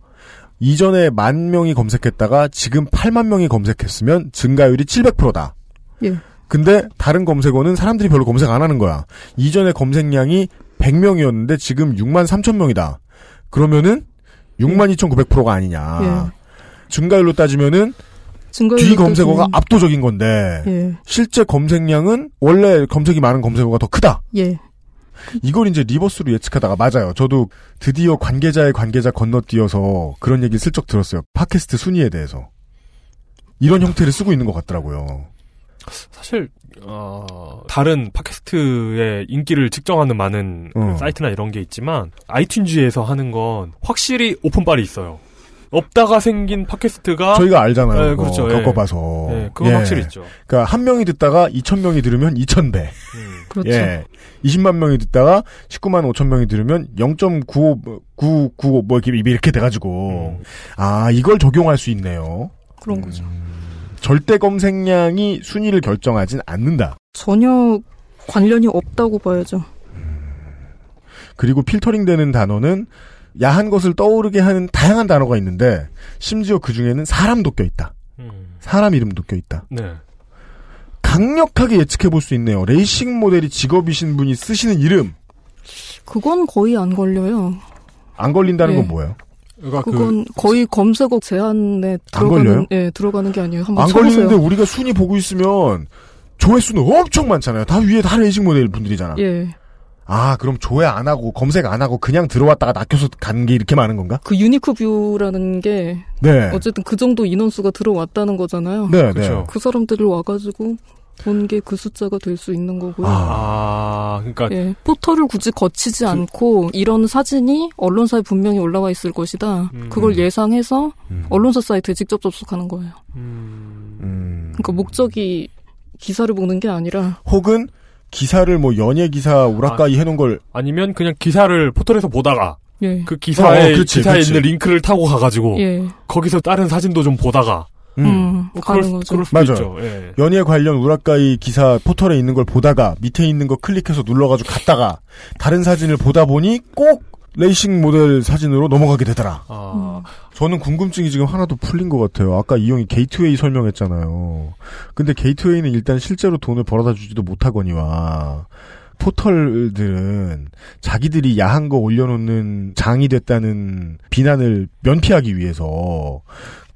이전에 만 명이 검색했다가 지금 8만 명이 검색했으면 증가율이 700%다. 예. 근데 다른 검색어는 사람들이 별로 검색 안 하는 거야. 이전에 검색량이 100명이었는데 지금 6만 3천 명이다. 그러면은 6만 2,900%가 아니냐. 예. 증가율로 따지면은 증가율로 뒤 검색어가 따지면- 압도적인 건데 예. 실제 검색량은 원래 검색이 많은 검색어가 더 크다. 예. 이걸 이제 reverse로 예측하다가 맞아요. 저도 드디어 관계자의 관계자 건너뛰어서 그런 얘기 슬쩍 들었어요. 팟캐스트 순위에 대해서. 이런 형태를 쓰고 있는 것 같더라고요. 사실 어, 다른 팟캐스트의 인기를 측정하는 많은 어. 사이트나 이런 게 있지만 아이튠즈에서 하는 건 확실히 오픈빨이 있어요. 없다가 생긴 팟캐스트가 저희가 알잖아요. 네, 그렇죠. 예. 겪어봐서. 네, 그건 예. 확실히 있죠. 그러니까 한 명이 듣다가 2천 명이 들으면 2천 배. 음. 그렇죠. 예. 20만 명이 듣다가 19만 5천 명이 들으면 0.995, 뭐 이렇게 이렇게 돼가지고 음. 아 이걸 적용할 수 있네요. 그런 거죠. 절대 검색량이 순위를 결정하진 않는다. 전혀 관련이 없다고 봐야죠. 그리고 필터링 되는 단어는 야한 것을 떠오르게 하는 다양한 단어가 있는데 심지어 그 중에는 사람도 껴 있다. 음. 사람 이름도 껴 있다. 네. 강력하게 예측해 볼 수 있네요. 레이싱 모델이 직업이신 분이 쓰시는 이름 그건 거의 안 걸려요. 안 걸린다는 네. 건 뭐예요? 그러니까 그 그건 거의 검색어 제한에 걸려요? 들어가는 예 들어가는 게 아니에요. 한번 안 쳐보세요. 걸리는데 우리가 순위 보고 있으면 조회수는 엄청 많잖아요. 다 위에 다 레이싱 모델 분들이잖아. 예. 아, 그럼 조회 안 하고 검색 안 하고 그냥 들어왔다가 낚여서 간 게 이렇게 많은 건가? 그 unique view라는 게 네. 어쨌든 그 정도 인원수가 들어왔다는 거잖아요. 네. 네. 그 사람들을 와가지고 본 게 그 숫자가 될 수 있는 거고요. 아, 그러니까 예, 포털을 굳이 그 거치지 않고 이런 사진이 언론사에 분명히 올라와 있을 것이다. 음. 그걸 예상해서 음. 언론사 사이트에 직접 접속하는 거예요. 음, 음. 그러니까 목적이 기사를 보는 게 아니라 혹은 기사를 뭐 연예 기사 우라카이 해놓은 걸 아니면 그냥 기사를 포털에서 보다가 예, 그 기사에 어, 그치, 기사에 그치. 있는 링크를 타고 가가지고 예, 거기서 다른 사진도 좀 보다가 음. 음, 뭐 그럴, 거죠. 그럴 수도 맞아요. 있죠. 예. 연예 관련 우라카이 기사 포털에 있는 걸 보다가 밑에 있는 거 클릭해서 눌러가지고 갔다가 다른 사진을 보다 보니 꼭 레이싱 모델 사진으로 넘어가게 되더라. 아, 저는 궁금증이 지금 하나 더 풀린 것 같아요. 아까 이용이 게이트웨이 설명했잖아요. 근데 게이트웨이는 일단 실제로 돈을 벌어다 주지도 못하거니와 포털들은 자기들이 야한 거 올려놓는 장이 됐다는 비난을 면피하기 위해서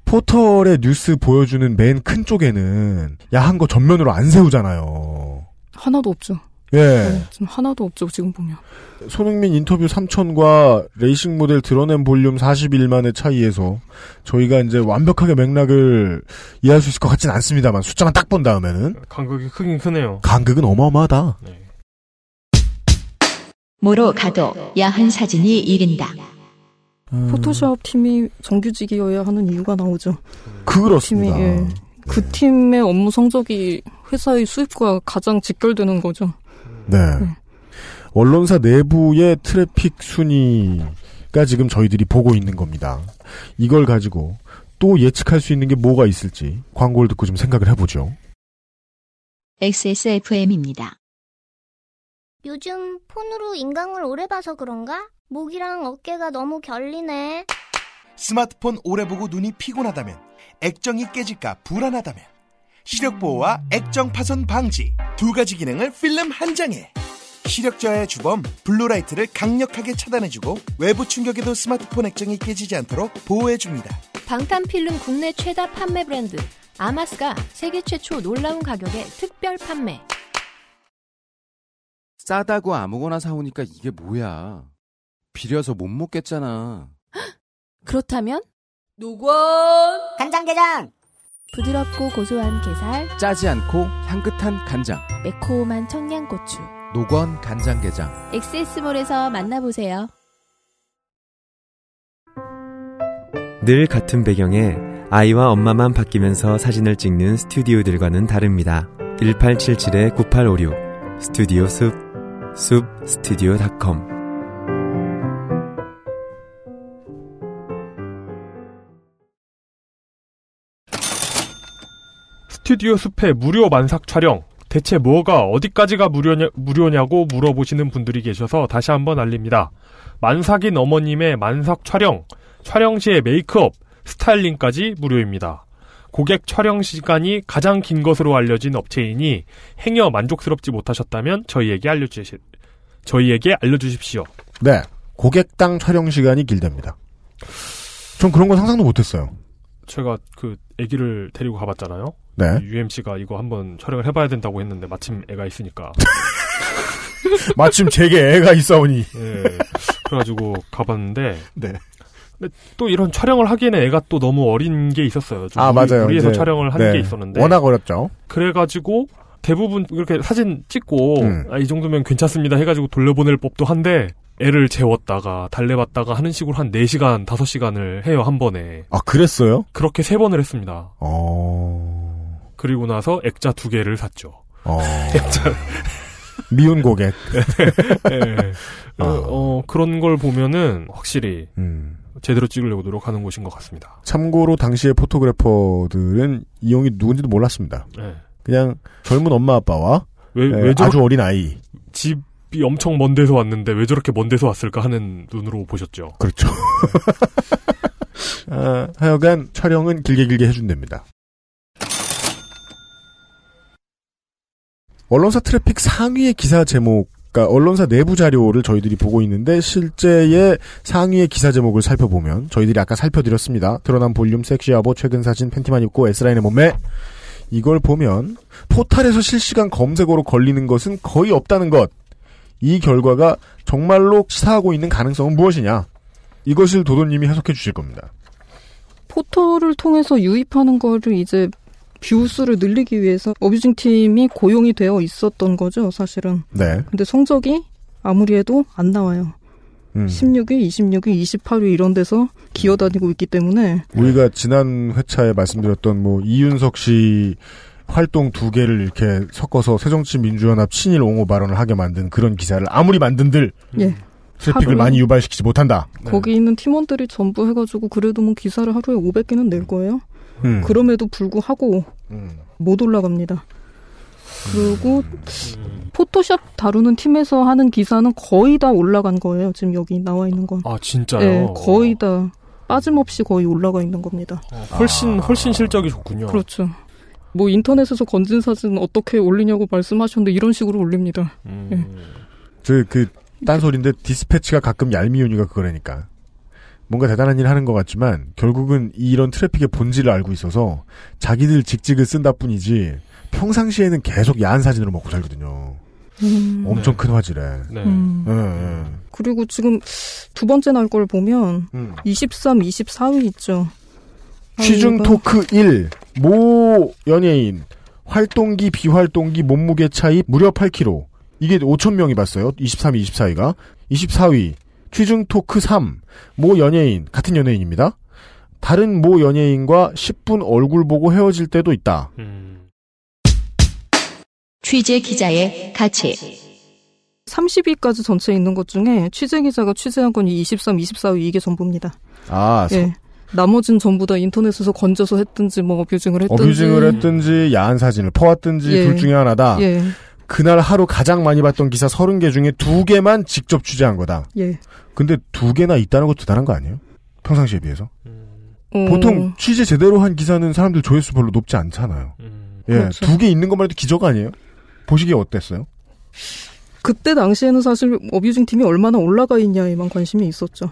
포털의 뉴스 보여주는 맨 큰 쪽에는 야한 거 전면으로 안 세우잖아요. 하나도 없죠. 예. 네, 지금 하나도 없죠. 지금 보면. 손흥민 인터뷰 3천과 레이싱 모델 드러낸 볼륨 41만의 차이에서 저희가 이제 완벽하게 맥락을 이해할 수 있을 것 같진 않습니다만 숫자만 딱 본 다음에는 간극이 크긴 크네요. 간극은 어마어마하다. 네. 뭐로 가도 야한 사진이 이긴다. 음, 포토샵 팀이 정규직이어야 하는 이유가 나오죠. 그렇습니다. 팀이, 예. 그 팀의 업무 성적이 회사의 수입과 가장 직결되는 거죠. 네. 언론사 내부의 트래픽 순위가 지금 저희들이 보고 있는 겁니다. 이걸 가지고 또 예측할 수 있는 게 뭐가 있을지 광고를 듣고 좀 생각을 해보죠. XSFM입니다. 요즘 폰으로 인강을 오래 봐서 그런가? 목이랑 어깨가 너무 결리네. 스마트폰 오래 보고 눈이 피곤하다면 액정이 깨질까 불안하다면 시력 보호와 액정 파손 방지 두 가지 기능을 필름 한 장에 시력 저하의 주범 블루라이트를 강력하게 차단해주고 외부 충격에도 스마트폰 액정이 깨지지 않도록 보호해줍니다. 방탄 필름 국내 최다 판매 브랜드 아마스가 세계 최초 놀라운 가격에 특별 판매. 싸다고 아무거나 사오니까 이게 뭐야. 비려서 못 먹겠잖아. 그렇다면 노건 간장게장 부드럽고 고소한 게살, 짜지 않고 향긋한 간장. 매콤한 청양고추. 노건 간장게장. 엑세스몰에서 만나보세요. 늘 같은 배경에 아이와 엄마만 바뀌면서 사진을 찍는 스튜디오들과는 다릅니다. 1877-9856 스튜디오 숲, 숲 스튜디오닷컴 스튜디오 숲의 무료 만삭 촬영. 대체 뭐가 어디까지가 무료냐, 무료냐고 물어보시는 분들이 계셔서 다시 한번 알립니다. 만삭인 어머님의 만삭 촬영, 촬영 시의 메이크업, 스타일링까지 무료입니다. 고객 촬영 시간이 가장 긴 것으로 알려진 업체이니 행여 만족스럽지 못하셨다면 저희에게 알려주시, 저희에게 알려주십시오. 네. 고객당 촬영 시간이 길답니다. 전 그런 건 상상도 못했어요. 제가 그 아기를 데리고 가봤잖아요. 네. UMC가 이거 한번 촬영을 해봐야 된다고 했는데 마침 애가 있으니까. 마침 제게 애가 있어오니. 예. 그래가지고 가봤는데. 네. 근데 또 이런 촬영을 하기에는 애가 또 너무 어린 게 있었어요. 좀 아, 무리- 맞아요. 무리해서 이제, 촬영을 하는 네. 게 있었는데. 워낙 어렵죠. 그래가지고 대부분 이렇게 사진 찍고 음. 아, 이 정도면 괜찮습니다 해가지고 돌려보낼 법도 한데 애를 재웠다가 달래봤다가 하는 식으로 한 4시간, 5시간을 해요, 한 번에. 아, 그랬어요? 그렇게 세 번을 했습니다. 어. 그리고 나서 액자 두 개를 샀죠. 어. 액자. 미운 고객. 예. 어, 어, 그런 걸 보면은 확실히 음. 제대로 찍으려고 노력하는 곳인 것 같습니다. 참고로 당시의 포토그래퍼들은 이용이 누군지도 몰랐습니다. 예. 그냥 젊은 엄마 아빠와 왜, 에, 왜 저렇게 아주 어린 아이. 집이 엄청 먼 데서 왔는데 왜 저렇게 먼 데서 왔을까 하는 눈으로 보셨죠. 그렇죠. 아, 하여간 촬영은 길게 길게 해준답니다. 언론사 트래픽 상위의 기사 제목 그러니까 언론사 내부 자료를 저희들이 보고 있는데 실제의 상위의 기사 제목을 살펴보면 저희들이 아까 살펴드렸습니다. 드러난 볼륨 섹시화보 최근 사진 팬티만 입고 S라인의 몸매 이걸 보면 포탈에서 실시간 검색어로 걸리는 것은 거의 없다는 것. 이 결과가 정말로 시사하고 있는 가능성은 무엇이냐? 이것을 도도님이 해석해 주실 겁니다. 포털을 통해서 유입하는 거를 이제 view 수를 늘리기 위해서 abusing 팀이 고용이 되어 있었던 거죠, 사실은. 네. 근데 성적이 아무리 해도 안 나와요. 음. 16위, 26위, 28위 이런 데서 기어다니고 있기 때문에 우리가 지난 회차에 말씀드렸던 뭐 이윤석 씨 활동 두 개를 이렇게 섞어서 새정치민주연합 친일 옹호 발언을 하게 만든 그런 기사를 아무리 만든들 예. 트래픽을 많이 유발시키지 못한다. 거기 있는 팀원들이 전부 해가지고 그래도 뭐 기사를 하루에 500개는 낼 거예요. 음. 그럼에도 불구하고 못 올라갑니다. 그리고 포토샵 다루는 팀에서 하는 기사는 거의 다 올라간 거예요. 지금 여기 나와 있는 건. 아 진짜요? 네, 거의 다 빠짐없이 거의 올라가 있는 겁니다. 훨씬 훨씬 실적이 좋군요. 그렇죠. 뭐 인터넷에서 건진 사진 어떻게 올리냐고 말씀하셨는데 이런 식으로 올립니다. 예. 저그 딴소리인데 디스패치가 가끔 얄미운 이유가 그거라니까. 뭔가 대단한 일 하는 것 같지만 결국은 이런 트래픽의 본질을 알고 있어서 자기들 직직을 쓴다 뿐이지 평상시에는 계속 야한 사진으로 먹고 살거든요. 음. 엄청 큰 화질에. 네. 음. 예, 예. 그리고 지금 두 번째 날 걸 보면 음. 23, 24위 있죠. 취중 아이가- 토크 1. 모 연예인. 활동기, 비활동기, 몸무게 차이 무려 8kg. 이게 5천 명이 봤어요. 23위, 24위가. 24위. 취중 토크 3. 모 연예인. 같은 연예인입니다. 다른 모 연예인과 10분 얼굴 보고 헤어질 때도 있다. 취재 기자의 가치. 30위까지 전체 있는 것 중에 취재 기자가 취재한 건이 23, 24위 이게 전부입니다. 아, 예. 나머진 전부 다 인터넷에서 건져서 했든지 뭐 어뷰징을 했든지 어뷰징을 했든지 야한 사진을 퍼왔든지 예. 둘 중에 하나다. 예. 그날 하루 가장 많이 봤던 기사 30개 중에 두 개만 직접 취재한 거다. 예. 근데 두 개나 있다는 것도 대단한 거 아니에요? 평상시에 비해서? 어, 보통 취재 제대로 한 기사는 사람들 조회수 별로 높지 않잖아요. 예, 그렇죠. 두개 있는 것만 해도 기적 아니에요? 보시기에 어땠어요? 그때 당시에는 사실 어뷰징 팀이 얼마나 올라가 있냐에만 관심이 있었죠.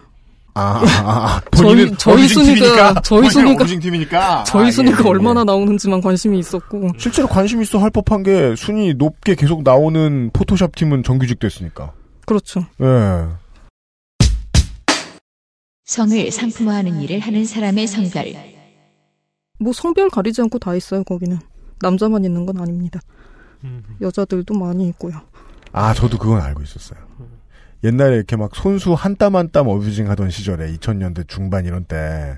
아, 아, 아, 저희 본인은 저희 어뷰징 순위가. 저희 순위가 팀이니까. 저희 아, 순위가 예, 예, 얼마나 나오는지만 관심이 있었고 실제로 관심 있어 할 법한 게 순위 높게 계속 나오는 포토샵 팀은 정규직 됐으니까. 그렇죠. 예. 성을 상품화하는 일을 하는 사람의 성별. 뭐 성별 가리지 않고 다 있어요 거기는 남자만 있는 건 아닙니다. 여자들도 많이 있고요. 아, 저도 그건 알고 있었어요. 옛날에 이렇게 막 손수 한 땀 한 땀 어뷰징 하던 시절에 2000년대 중반 이런 때.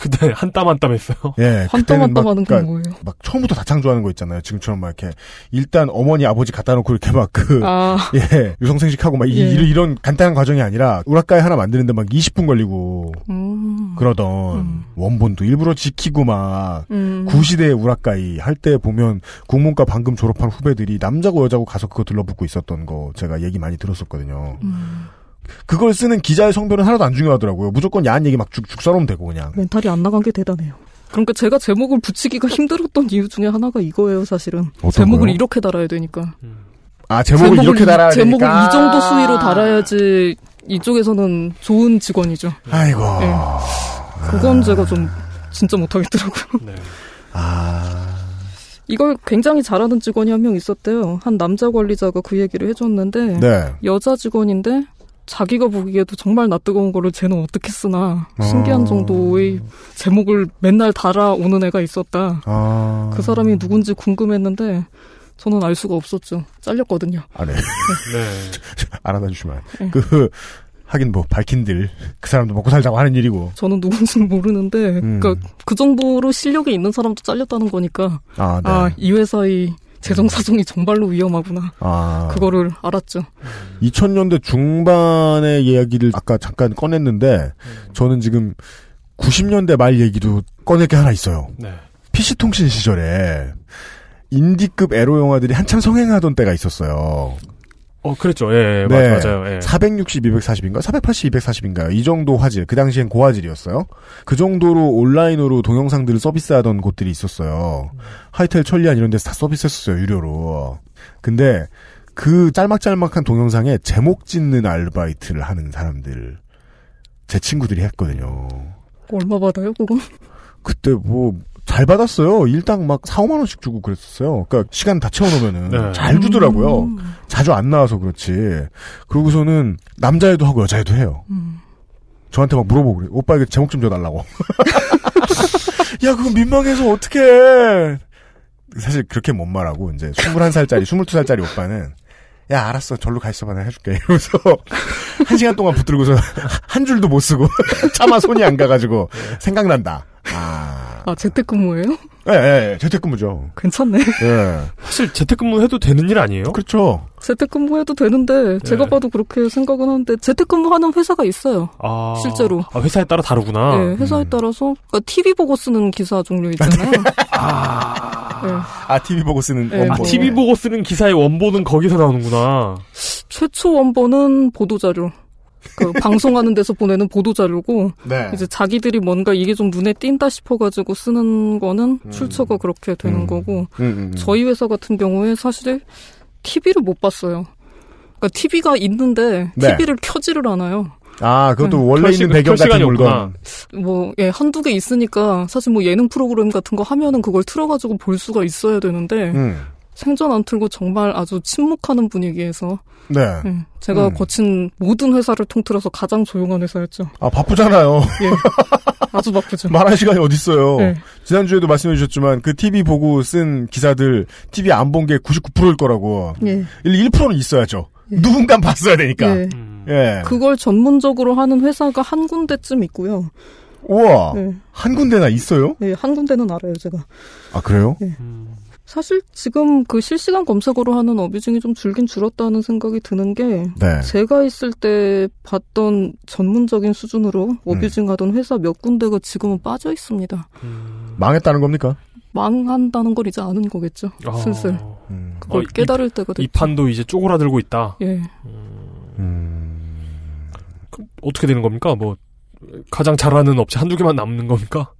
그때 한 땀 한 땀 했어요. 예. 한 그때는 땀한땀막 하는 건 그러니까 뭐예요? 막 처음부터 다 창조하는 거 있잖아요. 지금처럼 막 이렇게 일단 어머니 아버지 갖다 놓고 이렇게 막 그 아. 예, 유성생식하고 막 이- 예. 이런, 이런 간단한 과정이 아니라 우라카이 하나 만드는데 막 20분 걸리고 음. 그러던 원본도 일부러 지키고 막 음. 구시대의 우라카이 할 때 보면 국문과 방금 졸업한 후배들이 남자고 여자고 가서 그거 들러붙고 있었던 거 제가 얘기 많이 들었었거든요. 음. 그걸 쓰는 기자의 성별은 하나도 안 중요하더라고요. 무조건 야한 얘기 막 죽죽 써놓으면 되고 그냥. 멘탈이 안 나간 게 대단해요. 그러니까 제가 제목을 붙이기가 힘들었던 이유 중에 하나가 이거예요, 사실은. 제목을 거요? 이렇게 달아야 되니까. 아 제목을 이렇게 이- 달아야 제목을 되니까. 이 정도 수위로 달아야지 이쪽에서는 좋은 직원이죠. 아이고. 예. 그건 제가 좀 진짜 못하겠더라고요. 네. 아. 이걸 굉장히 잘하는 직원이 한 명 있었대요. 한 남자 관리자가 그 얘기를 해줬는데 네. 여자 직원인데 자기가 보기에도 정말 낯뜨거운 거를 쟤는 어떻게 쓰나 신기한 어. 정도의 제목을 맨날 달아오는 애가 있었다. 아. 그 사람이 누군지 궁금했는데 저는 알 수가 없었죠. 잘렸거든요. 아, 네. 네. 알아봐 주시면. 네. 그, 하긴 뭐, 밝힌들. 그 사람도 먹고 살자고 하는 일이고. 저는 누군지는 모르는데, 음. 그러니까 그 정도로 실력이 있는 사람도 잘렸다는 거니까, 아, 네. 아, 이 회사의 재정 사정이 정말로 위험하구나. 아. 그거를 알았죠. 2000년대 중반의 이야기를 아까 잠깐 꺼냈는데, 저는 지금 90년대 말 얘기도 꺼낼 게 하나 있어요. 네. PC통신 시절에, 인디급 에로 영화들이 한참 성행하던 때가 있었어요. 어, 그랬죠. 예, 예, 네. 맞, 맞아요. 예. 460, 240인가? 480, 240인가요? 이 정도 화질. 그 당시엔 고화질이었어요. 그 정도로 온라인으로 동영상들을 서비스하던 곳들이 있었어요. 하이텔 천리안 이런 데서 다 서비스했었어요, 유료로. 근데, 그 짤막짤막한 동영상에 제목 짓는 아르바이트를 하는 사람들 제 친구들이 했거든요. 얼마 받아요, 그거? 그때 뭐 잘 받았어요. 일당 막 4, 5만 원씩 주고 그랬었어요. 그러니까 시간 다 채워놓으면은 네. 잘 주더라고요. 음. 자주 안 나와서 그렇지. 그러고서는 남자애도 하고 여자애도 해요. 음. 저한테 막 물어보고 그래. 오빠 이거 제목 좀 줘달라고. 야, 그거 민망해서 어떡해. 사실 그렇게 못 말하고, 이제 21살짜리, 22살짜리 오빠는, 야, 알았어. 절로 가 있어봐. 내가 해줄게. 이러면서, 한 시간 동안 붙들고서, 한 줄도 못 쓰고, 차마 손이 안 가가지고, 생각난다. 아. 아, 재택근무예요? 예, 예, 예. 재택근무죠. 괜찮네. 예. 사실 재택근무 해도 되는 일 아니에요? 그렇죠. 재택근무 해도 되는데 제가 네. 봐도 그렇게 생각은 하는데 재택근무하는 회사가 있어요. 아, 실제로. 아, 회사에 따라 다르구나. 네, 회사에 따라서 그러니까 TV 보고 쓰는 기사 종류 있잖아요. 아, TV 보고 쓰는, 네, 아, 뭐. TV 보고 쓰는 기사의 원본은 거기서 나오는구나. 최초 원본은 보도자료. 그 방송하는 데서 보내는 보도 자료고 네. 이제 자기들이 뭔가 이게 좀 눈에 띈다 싶어가지고 쓰는 거는 음. 출처가 그렇게 되는 거고 음, 음, 음. 저희 회사 같은 경우에 사실 TV를 못 봤어요. 그러니까 TV가 있는데 네. TV를 켜지를 않아요. 아, 그것도 음. 원래 있는 켤 배경 같은 없구나. 물건. 뭐, 예, 한두 개 있으니까 사실 뭐 예능 프로그램 같은 거 하면은 그걸 틀어가지고 볼 수가 있어야 되는데 음. 생전 안 틀고 정말 아주 침묵하는 분위기에서 네. 예, 제가 음. 거친 모든 회사를 통틀어서 가장 조용한 회사였죠. 아, 바쁘잖아요. 예. 아주 바쁘죠. 말할 시간이 어딨어요. 네. 지난주에도 말씀해 주셨지만 그 TV 보고 쓴 기사들 TV 안 본 게 99%일 거라고. 예. 1%는 있어야죠. 누군가 봤어야 되니까. 예. 예. 그걸 전문적으로 하는 회사가 한 군데쯤 있고요. 우와. 네. 한 군데나 있어요? 예, 한 군데는 알아요, 제가. 아, 그래요? 예. 사실 지금 그 실시간 검색어로 하는 어뷰징이 좀 줄긴 줄었다는 생각이 드는 게 네. 제가 있을 때 봤던 전문적인 수준으로 어뷰징 하던 회사 몇 군데가 지금은 빠져 있습니다. 망했다는 겁니까? 망한다는 걸 이제 아는 거겠죠. 아. 슬슬. 그걸 어, 이- 깨달을 때가 됐죠. 이 판도 이제 쪼그라들고 있다. 예. 그럼 어떻게 되는 겁니까? 뭐 가장 잘하는 업체 한두 개만 남는 겁니까?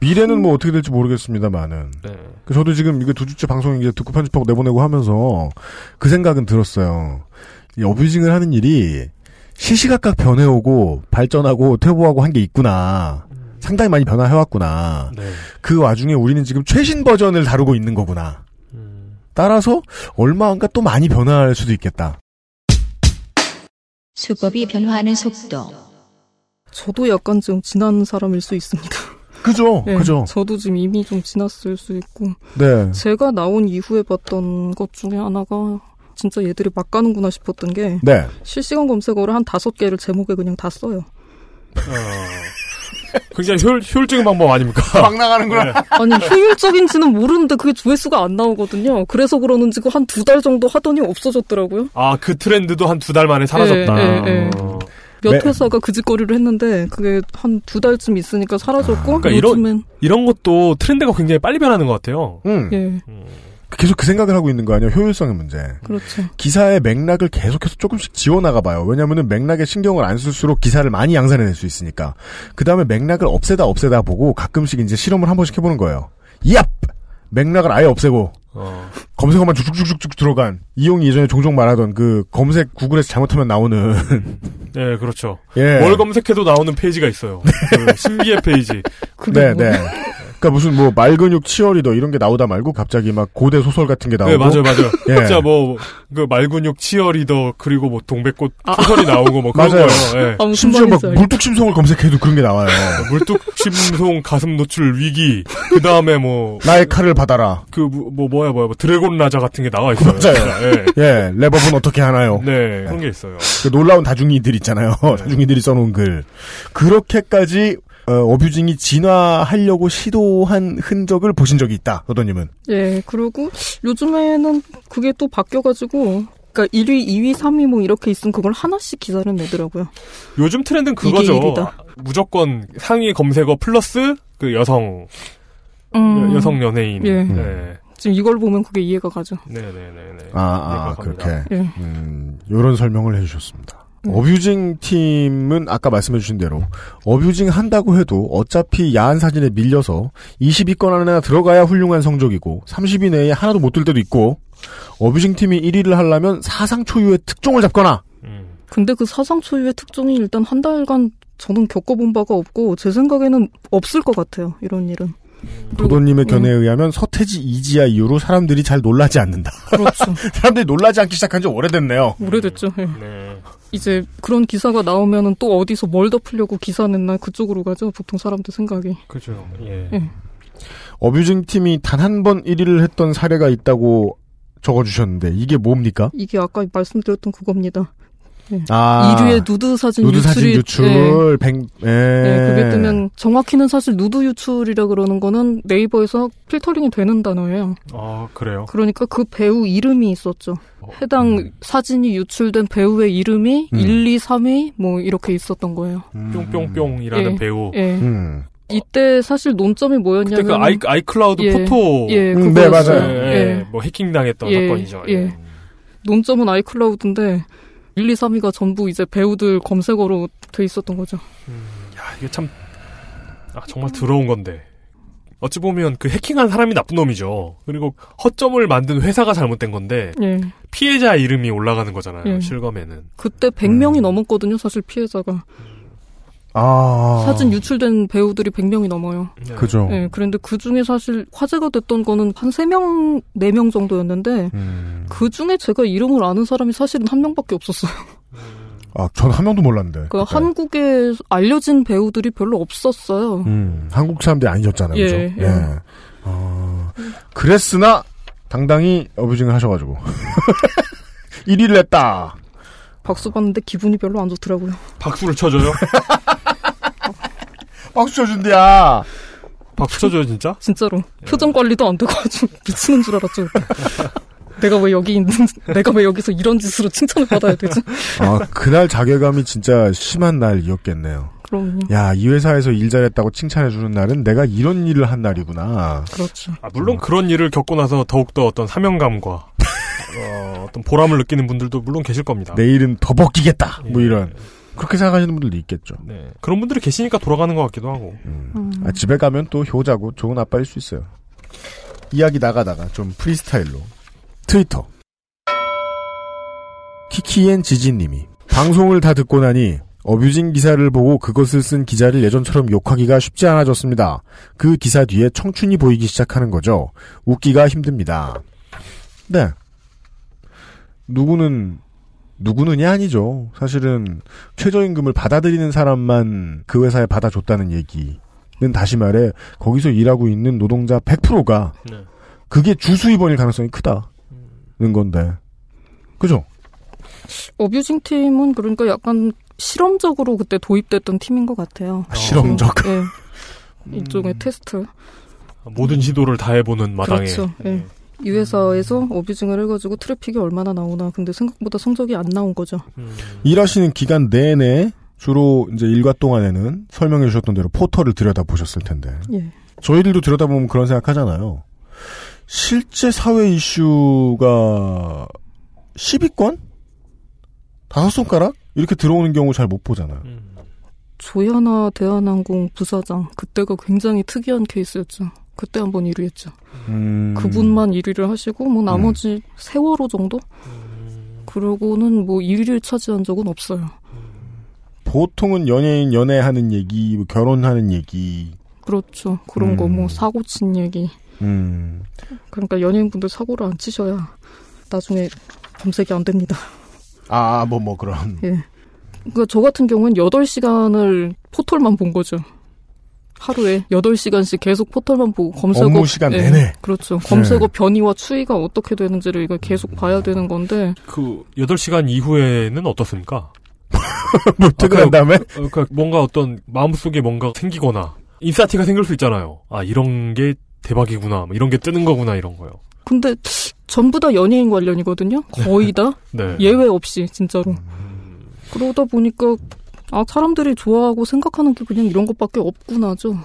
미래는 뭐 어떻게 될지 모르겠습니다만은. 네. 그 저도 지금 이게 두 주째 방송 이제 듣고 편집하고 내보내고 하면서 그 생각은 들었어요. 이 어뷰징을 하는 일이 시시각각 변해오고 발전하고 퇴보하고 한 게 있구나. 상당히 많이 변화해왔구나. 네. 그 와중에 우리는 지금 최신 버전을 다루고 있는 거구나. 따라서 얼마 안가 또 많이 변화할 수도 있겠다. 수법이 변화하는 속도. 저도 약간 좀 지난 사람일 수 있습니다. 그죠, 예, 그죠. 저도 지금 이미 좀 지났을 수 있고. 네. 제가 나온 이후에 봤던 것 중에 하나가 진짜 얘들이 막 가는구나 싶었던 게 네. 실시간 검색어를 한 다섯 개를 제목에 그냥 다 써요. 굉장히 효율, 효율적인 방법 아닙니까? 막 나가는구나. 네. 아니 효율적인지는 모르는데 그게 조회수가 안 나오거든요. 그래서 그러는지 한 두 달 정도 하더니 없어졌더라고요. 아, 그 트렌드도 한 두 달 만에 사라졌다. 예, 예, 예. 몇 네. 회사가 그 짓거리를 했는데 그게 한 두 달쯤 있으니까 사라졌고 그러니까 요즘엔 이런 이런 것도 트렌드가 굉장히 빨리 변하는 것 같아요. 음. 예 계속 그 생각을 하고 있는 거 아니에요? 효율성의 문제. 그렇죠. 기사의 맥락을 계속해서 조금씩 지워나가 봐요. 왜냐면은 맥락에 신경을 안 쓸수록 기사를 많이 양산해낼 수 있으니까. 그 다음에 맥락을 없애다 없애다 보고 가끔씩 이제 실험을 한 번씩 해보는 거예요. 얍! 맥락을 아예 없애고. 어. 검색어만 쭉쭉쭉쭉 들어간 이용이 예전에 종종 말하던 그 검색 구글에서 잘못하면 나오는 네, 그렇죠. 예. 뭘 검색해도 나오는 페이지가 있어요. 그 신비의 페이지. 네, 네. 그러니까 무슨 뭐 말근육 치어리더 이런 게 나오다 말고 갑자기 막 고대 소설 같은 게 나오고 네, 맞아요, 맞아요. 예. 진짜 뭐, 그 말근육 치어리더, 그리고 뭐 동백꽃 소설이 나오고 뭐 그런 맞아요. 거예요. 예. 심지어 막 물뚝심송을 검색해도 그런 게 나와요. 물뚝심송 가슴 노출 위기, 그 다음에 뭐. 나의 칼을 받아라. 그, 뭐, 뭐야, 뭐야, 뭐 드래곤 라자 같은 게 나와 있어요. 맞아요. 예. 예, 랩업은 어떻게 하나요? 네, 그런 게 있어요. 그 놀라운 다중이들 있잖아요. 다중이들이 써놓은 글. 그렇게까지 어, 어뷰징이 진화하려고 시도한 흔적을 보신 적이 있다. 어도님은. 예, 그리고 요즘에는 그게 또 바뀌어가지고, 그러니까 1위, 2위, 3위 뭐 이렇게 있으면 그걸 하나씩 기사를 내더라고요. 요즘 트렌드는 그거죠. 무조건 상위 검색어 플러스 그 여성, 음. 여- 여성 연예인. 예. 네. 지금 이걸 보면 그게 이해가 가죠. 네네네네. 아, 아 그렇게. 예. 음, 요런 설명을 해주셨습니다. 어뷰징 팀은 아까 말씀해주신 대로 어뷰징 한다고 해도 어차피 야한 사진에 밀려서 20위권 안에 들어가야 훌륭한 성적이고 30위 내에 하나도 못 들 때도 있고 어뷰징 팀이 1위를 하려면 사상 초유의 특종을 잡거나 근데 그 사상 초유의 특종이 일단 한 달간 저는 겪어본 바가 없고 제 생각에는 없을 것 같아요. 이런 일은. 도도님의 그리고, 견해에 음, 의하면 서태지 이지아 이후로 사람들이 잘 놀라지 않는다. 그렇죠. 사람들이 놀라지 않기 시작한 지 오래됐네요. 오래됐죠. 예. 네. 이제 그런 기사가 나오면은 또 어디서 뭘 덮으려고 기사 냈나 그쪽으로 가죠. 보통 사람들 생각이. 그죠. 예. 예. abusing 팀이 단 한 번 1위를 했던 사례가 있다고 적어주셨는데 이게 뭡니까? 이게 아까 말씀드렸던 그겁니다. 예. 아. 1위의 누드 사진 누드 사진 유출이 유출, 예. 백, 예. 네, 그게 뜨면 정확히는 사실 누드 유출이라 그러는 거는 네이버에서 필터링이 되는 단어예요. 아 그래요. 그러니까 그 배우 이름이 있었죠. 해당 사진이 유출된 배우의 이름이 음. 1, 2, 3위 뭐 이렇게 있었던 거예요. 뿅뿅뿅이라는 예, 배우. 예. 음. 이때 사실 논점이 뭐였냐면 그 아이, 아이클라우드 예, 포토. 예, 음, 네. 맞아요. 예, 예. 뭐 해킹 당했던 예, 사건이죠. 예. 논점은 아이클라우드인데 1, 2, 3위가 전부 이제 배우들 검색어로 돼 있었던 거죠. 야, 이게 참, 아, 정말 더러운 건데. 어찌 보면 그 해킹한 사람이 나쁜 놈이죠. 그리고 허점을 만든 회사가 잘못된 건데, 예. 피해자 이름이 올라가는 거잖아요, 예. 실검에는. 그때 100명이 넘었거든요, 사실 피해자가. 아. 사진 유출된 배우들이 100명이 넘어요. 그죠. 예, 그런데 그 중에 사실 화제가 됐던 거는 한 3명, 4명 정도였는데, 음. 그 중에 제가 이름을 아는 사람이 사실은 한 명밖에 없었어요. 아, 전한 명도 몰랐는데. 그 한국에 알려진 배우들이 별로 없었어요. 음, 한국 사람들이 아니셨잖아요. 예, 그죠? 예. 예. 어, 그랬으나, 당당히 어뷰징을 하셔가지고. 1위를 했다. 박수 받는데 기분이 별로 안 좋더라고요. 박수를 쳐줘요? 박수 쳐준대야. 박수 쳐줘요, 진짜? 진짜로. 표정 관리도 안 되고 아주 미치는 줄 알았죠. 내가 왜 여기 있는, 내가 왜 여기서 이런 짓으로 칭찬을 받아야 되지? 아, 그날 자괴감이 진짜 심한 날이었겠네요. 그럼요. 야, 이 회사에서 일 잘했다고 칭찬해주는 날은 내가 이런 일을 한 날이구나. 그렇죠. 아, 물론 그런 일을 겪고 나서 더욱더 어떤 사명감과, 어, 어떤 보람을 느끼는 분들도 물론 계실 겁니다. 내일은 더 벗기겠다. 뭐 예. 이런. 그렇게 생각하시는 분들도 있겠죠. 네. 그런 분들이 계시니까 돌아가는 것 같기도 하고. 음. 아, 집에 가면 또 효자고 좋은 아빠일 수 있어요. 이야기 나가다가 좀 프리스타일로. 트위터. 키키엔 지진님이 방송을 다 듣고 나니 어뷰징 기사를 보고 그것을 쓴 기자를 예전처럼 욕하기가 쉽지 않아졌습니다. 그 기사 뒤에 청춘이 보이기 시작하는 거죠. 웃기가 힘듭니다. 네. 누구는 누구는이 아니죠. 사실은 최저임금을 받아들이는 사람만 그 회사에 받아줬다는 얘기는 다시 말해 거기서 일하고 있는 노동자 100%가 네. 그게 주수입원일 가능성이 크다는 건데 그죠? 어뷰징 팀은 그러니까 약간 실험적으로 그때 도입됐던 팀인 것 같아요. 아, 실험적? 예. 일종의 테스트. 모든 시도를 다 해보는 마당에. 그렇죠. 예. 이 회사에서 어뷰징을 해가지고 트래픽이 얼마나 나오나. 근데 생각보다 성적이 안 나온 거죠. 일하시는 기간 내내 주로 이제 일과 동안에는 설명해 주셨던 대로 포털을 들여다 보셨을 텐데 예. 저희들도 들여다보면 그런 생각하잖아요. 실제 사회 이슈가 10위권? 다섯 손가락? 이렇게 들어오는 경우 잘 못 보잖아요. 조야나 대한항공 부사장. 그때가 굉장히 특이한 케이스였죠. 그때 한 번 1위 했죠. 음. 그분만 1위를 하시고, 뭐 나머지 세월호 정도? 그러고는 뭐 1위를 차지한 적은 없어요. 보통은 연예인 연애하는 얘기, 뭐 결혼하는 얘기. 그렇죠. 그런 거 뭐 사고 친 얘기. 음. 그러니까 연예인분들 사고를 안 치셔야 나중에 검색이 안 됩니다. 아, 뭐, 뭐, 그런. 예. 그러니까 저 같은 경우는 8시간을 포털만 본 거죠. 하루에 8시간씩 계속 포털만 보고 검색어 업무 시간 예, 내내. 그렇죠. 검색어 네. 변이와 추이가 어떻게 되는지를 이걸 계속 봐야 되는 건데 그 8시간 이후에는 어떻습니까? 뭐 퇴근한 그, 다음에? 어, 그러니까 뭔가 어떤 마음속에 뭔가 생기거나 인사티가 생길 수 있잖아요. 아 이런 게 대박이구나. 뭐 이런 게 뜨는 거구나 이런 거요. 근데 전부 다 연예인 관련이거든요. 거의 다 네. 예외 없이 진짜로. 그러다 보니까 아 사람들이 좋아하고 생각하는 게 그냥 이런 것밖에 없구나죠.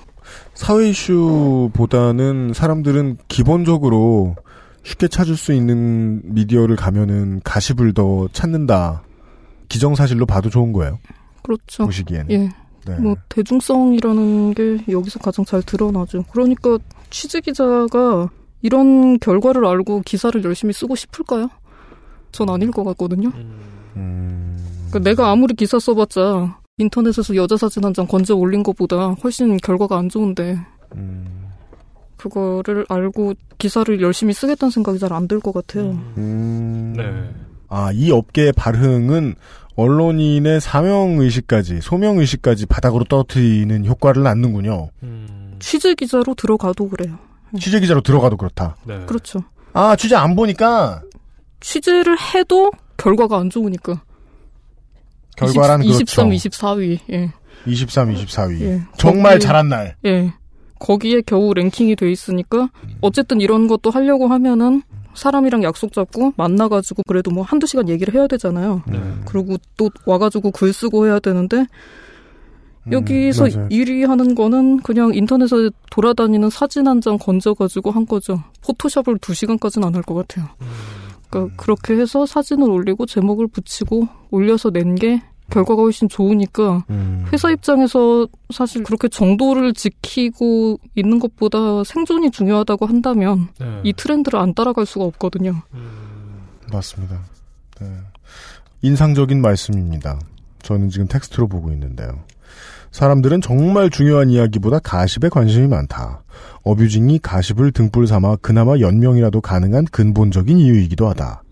사회 이슈보다는 사람들은 기본적으로 쉽게 찾을 수 있는 미디어를 가면은 가십을 더 찾는다. 기정사실로 봐도 좋은 거예요. 그렇죠. 보시기에는. 예. 네. 뭐 대중성이라는 게 여기서 가장 잘 드러나죠. 그러니까 취재 기자가 이런 결과를 알고 기사를 열심히 쓰고 싶을까요? 전 아닐 것 같거든요. 그러니까 내가 아무리 기사 써봤자 인터넷에서 여자 사진 한 장 건져 올린 것보다 훨씬 결과가 안 좋은데 그거를 알고 기사를 열심히 쓰겠다는 생각이 잘 안 들 것 같아요. 음. 네. 아, 이 업계의 발흥은 언론인의 사명의식까지, 소명의식까지 바닥으로 떨어뜨리는 효과를 낳는군요. 취재 기자로 들어가도 그래요. 취재기자로 들어가도 그렇다. 그렇죠. 아, 취재 안 보니까 취재를 해도 결과가 안 좋으니까. 결과라는 23, 그렇죠. 24위. 예. 23, 24위. 예. 정말 거기에- 잘한 날. 예. 거기에 겨우 랭킹이 돼 있으니까 어쨌든 이런 것도 하려고 하면은 사람이랑 약속 잡고 만나가지고 그래도 뭐 한두 시간 얘기를 해야 되잖아요. 그리고 또 와가지고 글 쓰고 해야 되는데 여기서 음, 맞아요. 1위 하는 거는 그냥 인터넷에 돌아다니는 사진 한 장 건져가지고 한 거죠. 포토샵을 두 시간까지는 안 할 것 같아요. 그러니까 그렇게 해서 사진을 올리고 제목을 붙이고 올려서 낸 게 결과가 훨씬 좋으니까 음. 회사 입장에서 사실 그렇게 정도를 지키고 있는 것보다 생존이 중요하다고 한다면 네. 이 트렌드를 안 따라갈 수가 없거든요. 맞습니다. 네. 인상적인 말씀입니다. 저는 지금 텍스트로 보고 있는데요. 사람들은 정말 중요한 이야기보다 가십에 관심이 많다. 어뷰징이 가십을 등불 삼아 그나마 연명이라도 가능한 근본적인 이유이기도 하다.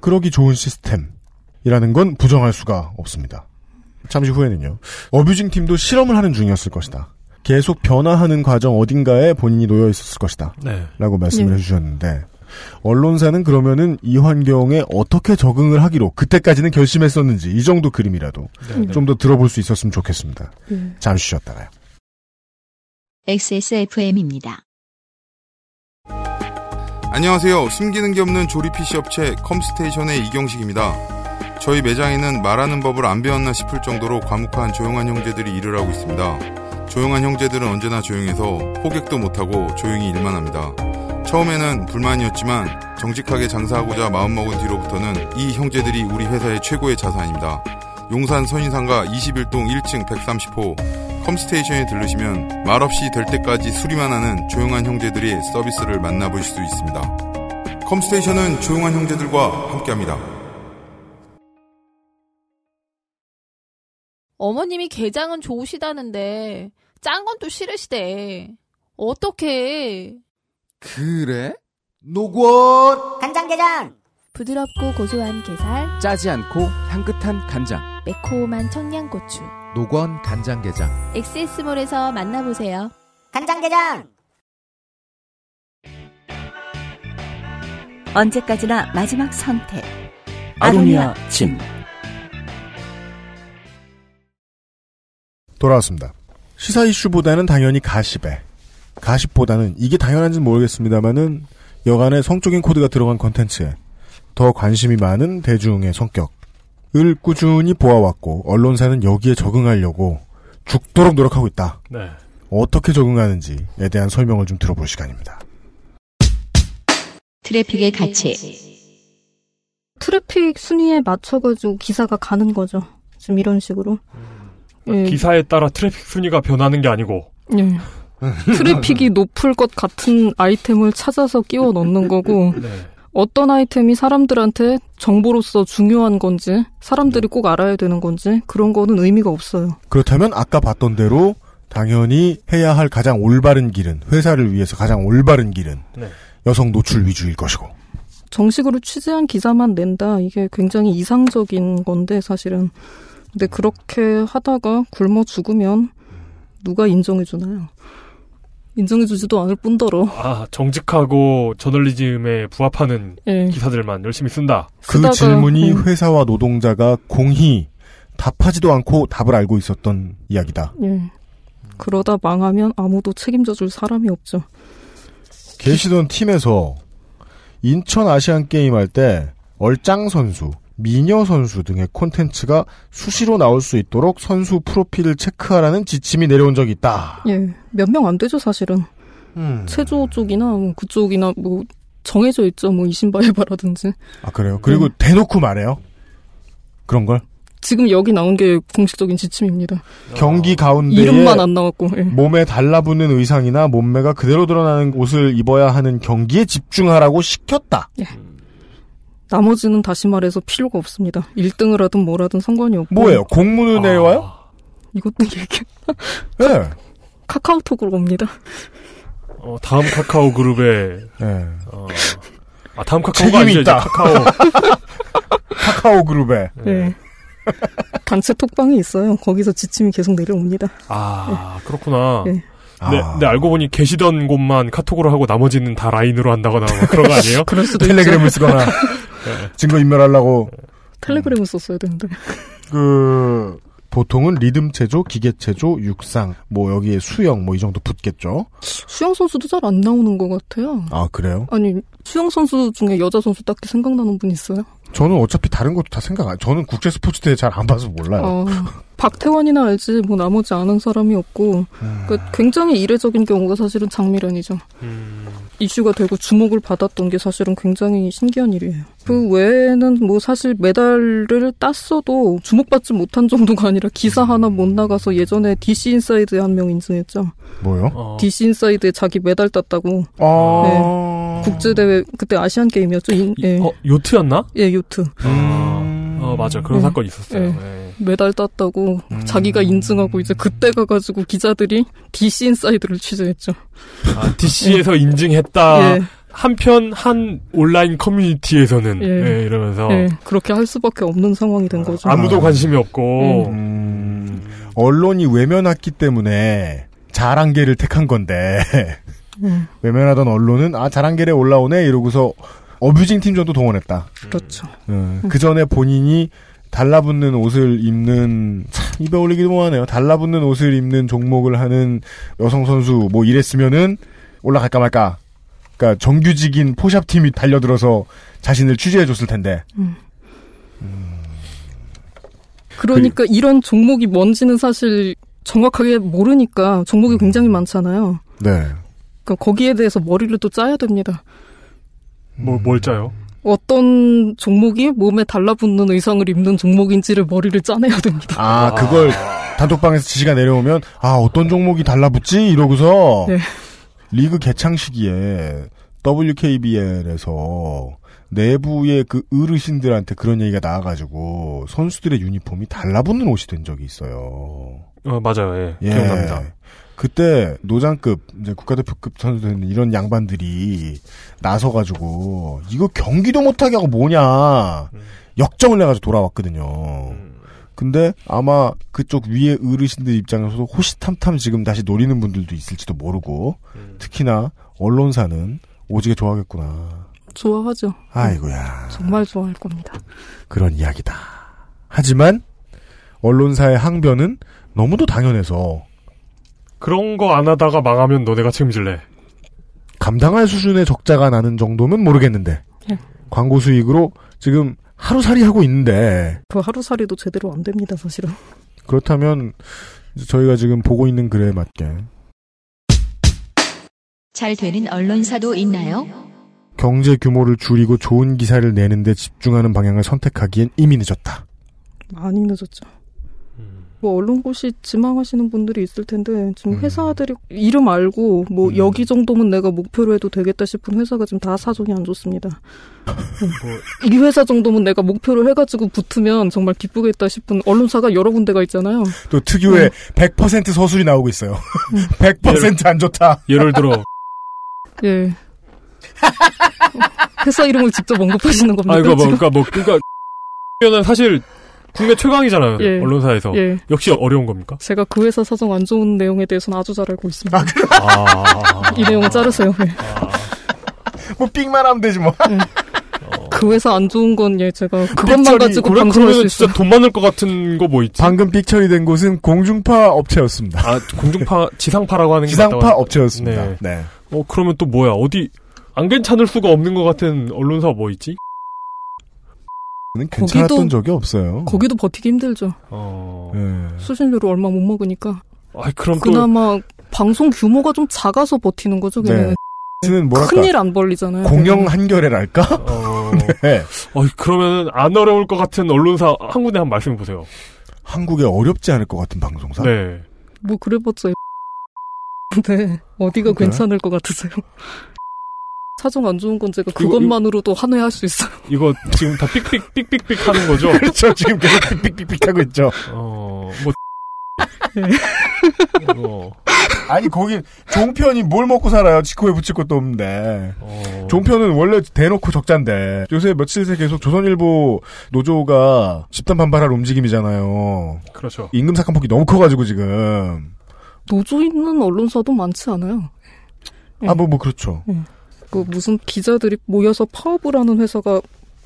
그러기 좋은 시스템이라는 건 부정할 수가 없습니다. 잠시 후에는요. 어뷰징 팀도 실험을 하는 중이었을 것이다. 계속 변화하는 과정 어딘가에 본인이 놓여 있었을 것이다. 네. 라고 말씀을 네. 해주셨는데 언론사는 그러면은 이 환경에 어떻게 적응을 하기로 그때까지는 결심했었는지 이 정도 그림이라도 네. 좀더 들어볼 수 있었으면 좋겠습니다. 네. 잠시 쉬었다가요. XSFM입니다. 안녕하세요. 숨기는 게 없는 조립 PC 업체 컴스테이션의 이경식입니다. 저희 매장에는 말하는 법을 안 배웠나 싶을 정도로 과묵한 조용한 형제들이 일을 하고 있습니다. 조용한 형제들은 언제나 조용해서 호객도 못하고 조용히 일만 합니다. 처음에는 불만이었지만 정직하게 장사하고자 마음먹은 뒤로부터는 이 형제들이 우리 회사의 최고의 자산입니다. 용산 선인상가 21동 1층 130호 컴스테이션에 들르시면 말없이 될 때까지 수리만 하는 조용한 형제들의 서비스를 만나보실 수 있습니다. 컴스테이션은 조용한 형제들과 함께합니다. 어머님이 게장은 좋으시다는데 짠 건 또 싫으시대. 어떡해. 그래? 노건 간장게장 부드럽고 고소한 게살, 짜지 않고 향긋한 간장 매콤한 청양고추. 노건 간장게장 엑세스몰에서 만나보세요. 간장게장 언제까지나 마지막 선택. 아로니아 침. 돌아왔습니다. 시사 이슈보다는 당연히 가십에 가십보다는 이게 당연한지는 모르겠습니다만은 약간의 성적인 코드가 들어간 컨텐츠에 더 관심이 많은 대중의 성격을 꾸준히 보아왔고 언론사는 여기에 적응하려고 죽도록 노력하고 있다. 네. 어떻게 적응하는지에 대한 설명을 좀 들어볼 시간입니다. 트래픽의 가치. 트래픽 순위에 맞춰가지고 기사가 가는 거죠. 지금 이런 식으로. 예. 기사에 따라 트래픽 순위가 변하는 게 아니고 예. 트래픽이 높을 것 같은 아이템을 찾아서 끼워 넣는 거고 네. 어떤 아이템이 사람들한테 정보로서 중요한 건지 사람들이 꼭 알아야 되는 건지 그런 거는 의미가 없어요. 그렇다면 아까 봤던 대로 당연히 해야 할 가장 올바른 길은 회사를 위해서 가장 올바른 길은 네. 여성 노출 위주일 것이고 정식으로 취재한 기사만 낸다 이게 굉장히 이상적인 건데 사실은 근데 그렇게 하다가 굶어 죽으면 누가 인정해 주나요? 인정해 주지도 않을 뿐더러 아 정직하고 저널리즘에 부합하는 예. 기사들만 열심히 쓴다. 그 쓰다가, 질문이 음. 회사와 노동자가 공히 답하지도 않고 답을 알고 있었던 이야기다. 예. 그러다 망하면 아무도 책임져 줄 사람이 없죠. 계시던 팀에서 인천 아시안 게임 할 때 얼짱 선수, 미녀 선수 등의 콘텐츠가 수시로 나올 수 있도록 선수 프로필을 체크하라는 지침이 내려온 적이 있다. 예. 몇 명 안 되죠, 사실은. 음. 체조 쪽이나 뭐 그쪽이나 뭐 정해져 있죠. 뭐 이신바에바라든지. 아 그래요? 그리고 대놓고 말해요. 그런 걸? 지금 여기 나온 게 공식적인 지침입니다. 경기 가운데에 이름만 안 나왔고. 예. 몸에 달라붙는 의상이나 몸매가 그대로 드러나는 옷을 입어야 하는 경기에 집중하라고 시켰다. 예. 나머지는 다시 말해서 필요가 없습니다. 1등을 하든 뭘 하든 상관이 없고. 뭐예요? 공문을 내려와요? 이것도 얘기. 네. 카카오톡으로 옵니다. 어, 다음 카카오 그룹에 네. 어, 아 다음 카카오가 책임이 아니죠 있다. 카카오 카카오 그룹에. 네. 단체 톡방이 있어요. 거기서 지침이 계속 내려옵니다. 아 그렇구나. 네. 네, 네, 알고 보니 계시던 곳만 카톡으로 하고 나머지는 다 라인으로 한다거나 뭐 그런 거 아니에요? 그럴 수도 텔레그램을 있죠. 쓰거나 증거 인멸하려고 텔레그램을 썼어야 되는데. 그 보통은 리듬 체조, 기계 체조, 육상, 뭐 여기에 수영 뭐 이 정도 붙겠죠. 수영 선수도 잘 안 나오는 것 같아요. 아 그래요? 아니 수영 선수 중에 여자 선수 딱히 생각나는 분 있어요? 저는 어차피 다른 것도 다 생각 안. 저는 국제 스포츠 대회 잘 안 봐서 몰라요. 어, 박태환이나 알지 뭐 나머지 아는 사람이 없고 음. 그 굉장히 이례적인 경우가 사실은 장미란이죠. 이슈가 되고 주목을 받았던 게 사실은 굉장히 신기한 일이에요. 그 외에는 뭐 사실 메달을 땄어도 주목받지 못한 정도가 아니라 기사 하나 못 나가서 예전에 DC 인사이드에 한 명 인증했죠. 뭐요? DC 인사이드에 자기 메달 땄다고. 아. 네. 국제대회 그때 아시안 게임이었죠. 인- 예. 어 요트였나? 예, 요트. 아, 어 맞아 그런 네. 사건 있었어요. 네. 네. 메달 땄다고 음. 자기가 인증하고 이제 그때 가가지고 기자들이 DC 인사이드를 취재했죠. 아, DC에서 인증했다. 예. 한편 한 온라인 커뮤니티에서는 예. 예, 이러면서 예, 그렇게 할 수밖에 없는 상황이 된 거죠. 아무도 관심이 없고 음, 언론이 외면했기 때문에 자랑갤을 택한 건데 음, 외면하던 언론은 아 자랑갤에 올라오네 이러고서 abusing 팀 정도 동원했다. 그렇죠. 그 전에 본인이 달라붙는 옷을 입는 참 입에 올리기도 뭐하네요. 달라붙는 옷을 입는 종목을 하는 여성 선수 뭐 이랬으면은 올라갈까 말까. 그러니까 정규직인 포샵 팀이 달려들어서 자신을 취재해 줬을 텐데. 음. 그러니까 이런 종목이 뭔지는 사실 정확하게 모르니까 종목이 굉장히 많잖아요. 네. 그러니까 거기에 대해서 머리를 또 짜야 됩니다. 뭐, 뭘 짜요? 어떤 종목이 몸에 달라붙는 의상을 입는 종목인지를 머리를 짜내야 됩니다. 아 그걸 단톡방에서 지시가 내려오면 아 어떤 종목이 달라붙지 이러고서 네. 리그 개창 시기에 WKBL에서 내부의 그 어르신들한테 그런 얘기가 나와가지고 선수들의 유니폼이 달라붙는 옷이 된 적이 있어요. 어 맞아요. 예. 기억납니다. 그때 노장급 이제 국가대표급 선수들 이런 양반들이 나서가지고 이거 경기도 못하게 하고 뭐냐 역정을 내가지고 돌아왔거든요. 근데 아마 그쪽 위에 어르신들 입장에서도 호시탐탐 지금 다시 노리는 분들도 있을지도 모르고 특히나 언론사는 오지게 좋아하겠구나. 좋아하죠. 아이고야 정말 좋아할 겁니다. 그런 이야기다. 하지만 언론사의 항변은 너무도 당연해서 그런 거 안 하다가 망하면 너네가 책임질래. 감당할 수준의 적자가 나는 정도면 모르겠는데 예. 광고 수익으로 지금 하루살이 하고 있는데 그 하루살이도 제대로 안 됩니다, 사실은. 그렇다면 저희가 지금 보고 있는 글에 맞게 잘 되는 언론사도 있나요? 경제 규모를 줄이고 좋은 기사를 내는데 집중하는 방향을 선택하기엔 이미 늦었다. 많이 늦었죠. 뭐 언론고시 지망하시는 분들이 있을 텐데 지금 회사들이 이름 알고 뭐 여기 정도면 내가 목표로 해도 되겠다 싶은 회사가 지금 다 사정이 안 좋습니다. 이 회사 정도면 내가 목표로 해가지고 붙으면 정말 기쁘겠다 싶은 언론사가 여러 군데가 있잖아요. 또 특유의 100% 서술이 나오고 있어요. 100%안 좋다. 예를 들어 예. 회사 이름을 직접 언급하시는 겁니다. 아 이거 뭐? 그러니까 뭐 그러니까 는 사실 국내 최강이잖아요. 예. 언론사에서 예. 역시 어려운 겁니까? 제가 그 회사 사정 안 좋은 내용에 대해서는 아주 잘 알고 있습니다. 아, 이 내용은 자르세요. 네. 뭐 삑만 하면 되지 뭐. 그 회사 안 좋은 건 예, 제가 그것만 삑처리- 가지고 그래, 방송할 수 그러면 있어요. 진짜 돈 많을 것 같은 거 뭐 있지? 방금 삑 처리 된 곳은 공중파 업체였습니다. 아 공중파 지상파라고 하는 게 지상파 맞다고 업체였습니다. 네. 네. 어 그러면 또 뭐야 어디 안 괜찮을 수가 없는 것 같은 언론사 뭐 있지? 는 괜찮았던 거기도- 적이 없어요. 거기도 버티기 힘들죠. 어. 네. 수신료를 얼마 못 먹으니까. 아 그럼 또 그나마 방송 규모가 좀 작아서 버티는 거죠. 걔네는. 네. 뭐랄까 큰일 안 벌리잖아요. 공영 한결에랄까? 어. 네. 어, 그러면 안 어려울 것 같은 언론사 한 군데 한 말씀해 보세요. 한국에 어렵지 않을 것 같은 방송사? 네. 뭐 그래봤자 네 어디가 그래? 괜찮을 것 같으세요? 사정 안 좋은 건 제가 이거- 그것만으로도 한회할 수 있어요. 이거 지금 다 삑삑 삑삑삑 하는 거죠? 그렇죠. 지금 계속 삑삑삑 하고 있죠. 어, 뭐 어, 아니 거기 종편이 뭘 먹고 살아요? 지코에 붙일 것도 없는데. 어. 종편은 원래 대놓고 적자인데 요새 며칠 새 계속 조선일보 노조가 집단 반발할 움직임이잖아요. 그렇죠. 임금 삭감폭이 너무 커가지고 지금. 노조 있는 언론사도 많지 않아요. 아 뭐 뭐 그렇죠. 그 무슨 기자들이 모여서 파업을 하는 회사가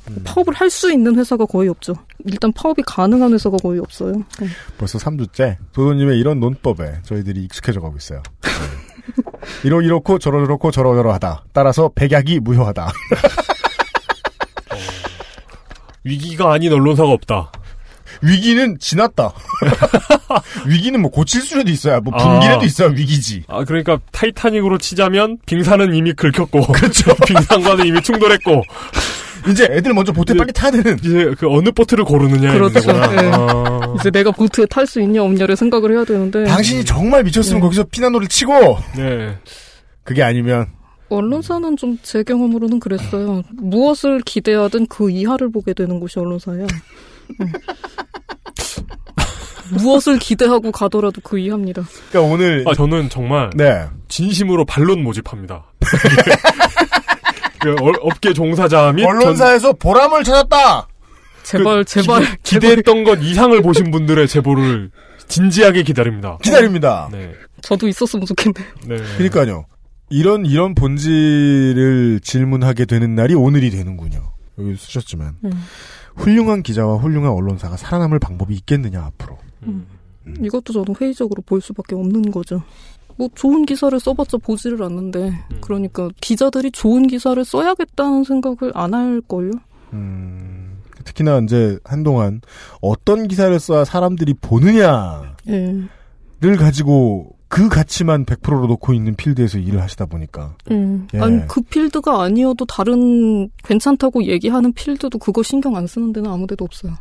음. 파업을 할 수 있는 회사가 거의 없죠. 일단 파업이 가능한 회사가 거의 없어요. 네. 벌써 3주째 도도님의 이런 논법에 저희들이 익숙해져 가고 있어요. 네. 이러 이렇고 저러 저렇고 저러 저러하다. 따라서 백약이 무효하다. 위기가 아닌 언론사가 없다. 위기는 지났다. 위기는 뭐 고칠 수라도 있어야 뭐 분기라도 아. 있어야 위기지. 아, 그러니까 타이타닉으로 치자면 빙산은 이미 긁혔고. 그렇죠. 빙산과는 이미 충돌했고. 이제 애들 먼저 보트 빨리 타야 되는. 이제 그 어느 보트를 고르느냐. 그렇죠. 네. 아. 이제 내가 보트에 탈 수 있냐 없냐를 생각을 해야 되는데 당신이 정말 미쳤으면 네. 거기서 피나노를 치고 네. 그게 아니면 언론사는 좀 제 경험으로는 그랬어요. 무엇을 기대하든 그 이하를 보게 되는 곳이 언론사예요. 네. 무엇을 기대하고 가더라도 그 이하입니다. 그러니까 오늘 아, 저는 정말 네. 진심으로 반론 모집합니다. 그 어- 업계 종사자 및 언론사에서 보람을 찾았다. 제발 전- 제발 그 기대, 기대했던 것 이상을 보신 분들의 제보를 진지하게 기다립니다. 기다립니다. 네. 저도 있었으면 좋겠네. 네. 그러니까요. 이런 이런 본질을 질문하게 되는 날이 오늘이 되는군요. 여기 쓰셨지만 음. 훌륭한 기자와 훌륭한 언론사가 살아남을 방법이 있겠느냐 앞으로. 음. 이것도 저는 회의적으로 볼 수밖에 없는 거죠. 뭐 좋은 기사를 써봤자 보지를 않는데 그러니까 기자들이 좋은 기사를 써야겠다는 생각을 안 할 걸요. 음, 특히나 이제 한동안 어떤 기사를 써야 사람들이 보느냐를 예. 가지고 그 가치만 100%로 놓고 있는 필드에서 일을 하시다 보니까 음. 예. 아니 그 필드가 아니어도 다른 괜찮다고 얘기하는 필드도 그거 신경 안 쓰는 데는 아무데도 없어요.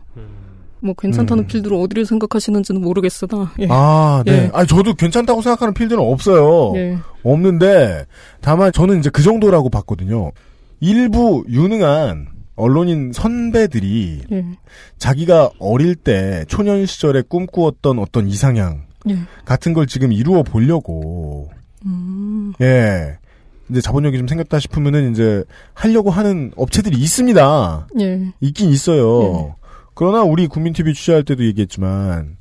뭐 괜찮다는 음. 필드로 어디를 생각하시는지는 모르겠으나. 예. 아, 네. 예. 아니, 저도 괜찮다고 생각하는 필드는 없어요. 예. 없는데, 다만 저는 이제 그 정도라고 봤거든요. 일부 유능한 언론인 선배들이 예. 자기가 어릴 때 초년 시절에 꿈꾸었던 어떤 이상향 예. 같은 걸 지금 이루어 보려고, 음. 예. 이제 자본력이 좀 생겼다 싶으면은 이제 하려고 하는 업체들이 있습니다. 예. 있긴 있어요. 그러나 우리 국민TV 취재할 때도 얘기했지만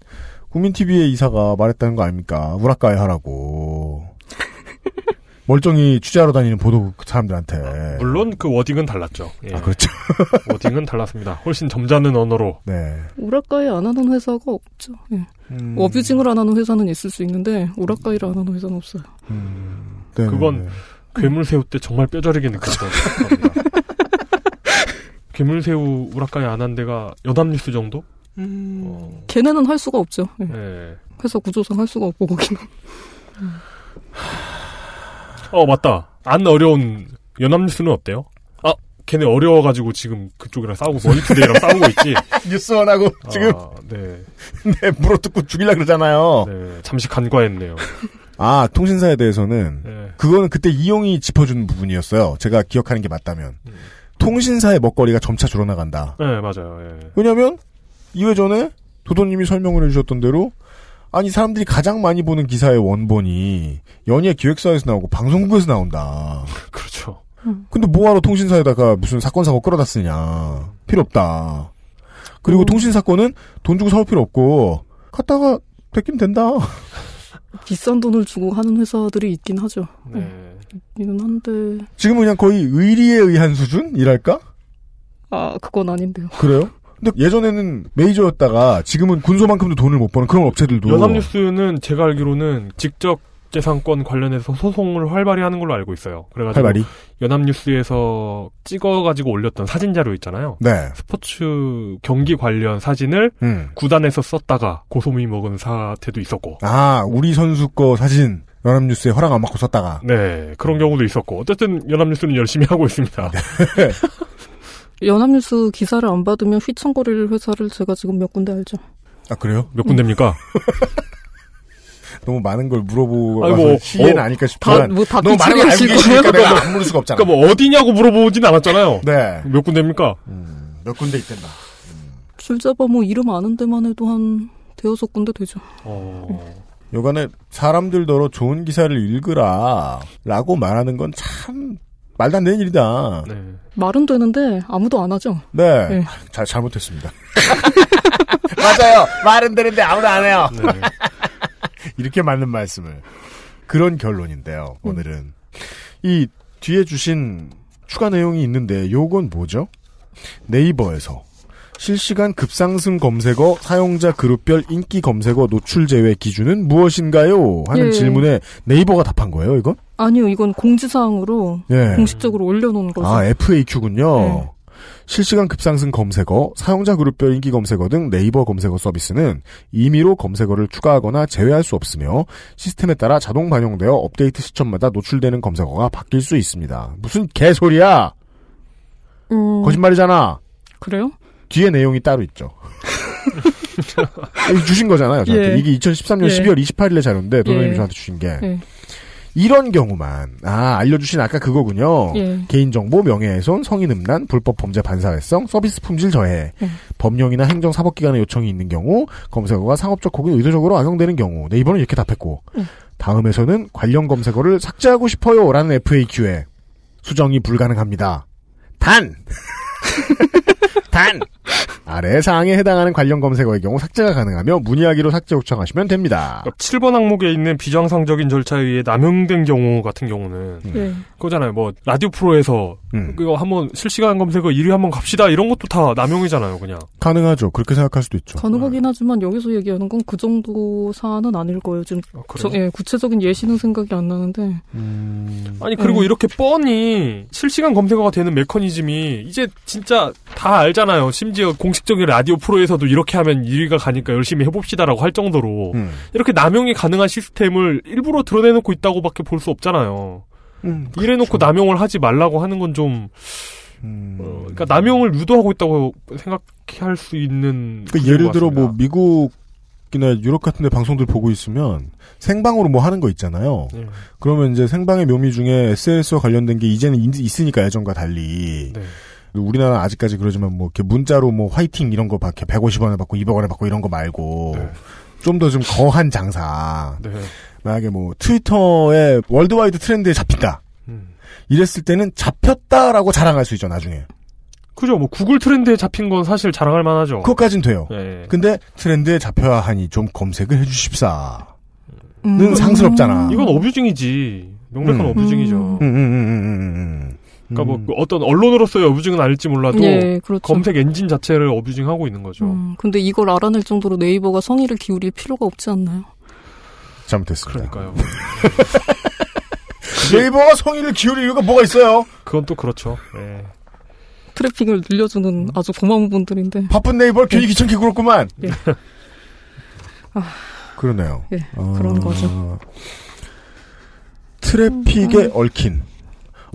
국민TV의 이사가 말했다는 거 아닙니까? 우라카이 하라고. 멀쩡히 취재하러 다니는 보도 사람들한테. 물론 그 워딩은 달랐죠. 예. 아, 그렇죠. 워딩은 달랐습니다. 훨씬 점잖은 언어로. 네. 오락가이 안 하는 회사가 없죠. 예. 음. 어뷰징을 안 하는 회사는 있을 수 있는데 오락가이를 안 하는 회사는 없어요. 네, 그건 네. 괴물새우 때 정말 뼈저리게 느꼈던 겁니다. 괴물새우 우라카이 안한 데가 연합뉴스 정도? 어, 걔네는 할 수가 없죠. 예. 예. 회사 구조상 할 수가 없고 거기는. 어 맞다. 안 어려운 연합뉴스는 어때요? 아 걔네 어려워가지고 지금 그쪽이랑 싸우고 머니투데이랑 싸우고 있지. 뉴스원하고 지금 아, 네. 네, 물어뜯고 죽이려 그러잖아요. 네, 잠시 간과했네요. 아, 통신사에 대해서는 네. 그거는 그때 이용이 짚어준 부분이었어요. 제가 기억하는 게 맞다면. 통신사의 먹거리가 점차 줄어나간다. 네 맞아요. 예. 왜냐면 2회 전에 도도님이 설명을 해주셨던 대로 아니 사람들이 가장 많이 보는 기사의 원본이 연예 기획사에서 나오고 방송국에서 나온다. 그렇죠. 근데 뭐하러 통신사에다가 무슨 사건 사고 끌어다 쓰냐. 필요 없다. 그리고 통신 사건은 돈 주고 사올 필요 없고 갖다가 베끼면 된다. 비싼 돈을 주고 하는 회사들이 있긴 하죠. 네. 예. 있기는 한데 지금은 그냥 거의 의리에 의한 수준이랄까? 아 그건 아닌데요. 그래요? 근데 예전에는 메이저였다가 지금은 군소만큼도 돈을 못 버는 그런 업체들도 연합뉴스는 제가 알기로는 직접 재산권 관련해서 소송을 활발히 하는 걸로 알고 있어요. 그래가지고 활발히? 연합뉴스에서 찍어가지고 올렸던 사진 자료 있잖아요. 네. 스포츠 경기 관련 사진을 음. 구단에서 썼다가 고소미 먹은 사태도 있었고. 아 우리 선수 거 사진 연합뉴스에 허락 안 받고 썼다가 네, 그런 경우도 있었고. 어쨌든 연합뉴스는 열심히 하고 있습니다. 네. 연합뉴스 기사를 안 받으면 휘청거릴 회사를 제가 지금 몇 군데 알죠. 아 그래요? 몇 군데입니까? 너무 많은 걸 물어보고 뭐, 시에는 어, 아닐까 싶지만 다- 뭐 다 너무 많은 걸 알고. 계시니까 내가 그러니까 안 물을 수가 없잖아. 그러니까 뭐 어디냐고 물어보진 않았잖아요. 네. 몇 군데입니까? 몇 군데 있단다. 줄잡아 뭐 이름 아는 데만 해도 한 대여섯 군데 되죠. 요간에 사람들더러 좋은 기사를 읽으라 라고 말하는 건 참 말도 안 되는 일이다. 네. 말은 되는데 아무도 안 하죠. 네. 잘, 잘못했습니다. 맞아요. 말은 되는데 아무도 안 해요. 이렇게 맞는 말씀을. 그런 결론인데요, 오늘은. 이 뒤에 주신 추가 내용이 있는데, 요건 뭐죠? 네이버에서 실시간 급상승 검색어 사용자 그룹별 인기 검색어 노출 제외 기준은 무엇인가요? 하는 예. 질문에 네이버가 답한 거예요, 이건? 아니요, 이건 공지사항으로 예. 공식적으로 올려놓은 거죠. 아, FAQ군요. 네. 실시간 급상승 검색어, 사용자 그룹별 인기 검색어 등 네이버 검색어 서비스는 임의로 검색어를 추가하거나 제외할 수 없으며 시스템에 따라 자동 반영되어 업데이트 시점마다 노출되는 검색어가 바뀔 수 있습니다. 무슨 개소리야! 음, 거짓말이잖아! 그래요? 뒤에 내용이 따로 있죠. 주신 거잖아요, 저한테. 예. 이게 2013년 예. 12월 28일에 자료인데, 도노님이 예. 저한테 주신 게. 예. 이런 경우만, 아, 알려주신 아까 그거군요. 예. 개인정보, 명예훼손, 성인음란, 불법 범죄 반사회성, 서비스 품질 저해, 예. 법령이나 행정 사법기관의 요청이 있는 경우, 검색어가 상업적 혹은 의도적으로 악용되는 경우, 네이버는 이렇게 답했고, 예. 다음에서는 관련 검색어를 삭제하고 싶어요. 라는 FAQ에 수정이 불가능합니다. 단! 단! 아래 사항에 해당하는 관련 검색어의 경우 삭제가 가능하며 문의하기로 삭제 요청하시면 됩니다. 7번 항목에 있는 비정상적인 절차에 의해 남용된 경우 같은 경우는 예. 그거잖아요. 뭐 라디오 프로에서 음. 그거 한번 실시간 검색어 1위 한번 갑시다 이런 것도 다 남용이잖아요, 그냥. 가능하죠. 그렇게 생각할 수도 있죠. 가능하긴 하지만 여기서 얘기하는 건 그 정도 사안은 아닐 거예요. 지금 저- 예, 구체적인 예시는 생각이 안 나는데. 아니 그리고 음. 이렇게 뻔히 실시간 검색어가 되는 메커니즘이 이제 진짜 다 알잖아요. 심지어 공식적인 라디오 프로에서도 이렇게 하면 1위가 가니까 열심히 해봅시다라고 할 정도로 음. 이렇게 남용이 가능한 시스템을 일부러 드러내놓고 있다고밖에 볼 수 없잖아요. 음, 이래놓고 남용을 하지 말라고 하는 건좀 어, 그러니까 남용을 유도하고 있다고 생각할 수 있는 그 구조인 예를 것 들어. 뭐 미국 이나 유럽 같은 데 방송들 보고 있으면 생방으로 뭐 하는 거 있잖아요. 네. 그러면 이제 생방의 묘미 중에 SNS와 관련된 게 이제는 있- 있으니까 예전과 달리. 네. 우리나라는 아직까지 그러지만 뭐 이렇게 문자로 뭐 화이팅 이런 거 밖에 150원에 받고 200원에 받고 이런 거 말고 좀더좀 거한 장사. 네. 만약에 뭐 트위터에 worldwide trend에 잡힌다. 음. 이랬을 때는 잡혔다라고 자랑할 수 있죠 나중에. 그죠. 뭐 구글 트렌드에 잡힌 건 사실 자랑할 만하죠. 그것까진 돼요. 예. 근데 트렌드에 잡혀야 하니 좀 검색을 해주십사. 음. 는 상스럽잖아. 이건 어뷰징이지. 명백한 음. 어뷰징이죠. 음, 음, 음, 음, 음. 그러니까 뭐 어떤 언론으로서의 어뷰징은 아닐지 몰라도 예, 그렇죠. 검색 엔진 자체를 어뷰징하고 있는 거죠. 음, 근데 이걸 알아낼 정도로 네이버가 성의를 기울일 필요가 없지 않나요? 잘못했습니다. 그러니까요. 네이버가 성의를 기울일 이유가 뭐가 있어요? 그건 또 그렇죠. 예. 트래픽을 늘려주는 아주 고마운 분들인데. 바쁜 네이버를 괜히 귀찮게 굴었구만. 예. 그러네요. 예, 그런 거죠. 어, 트래픽에 얽힌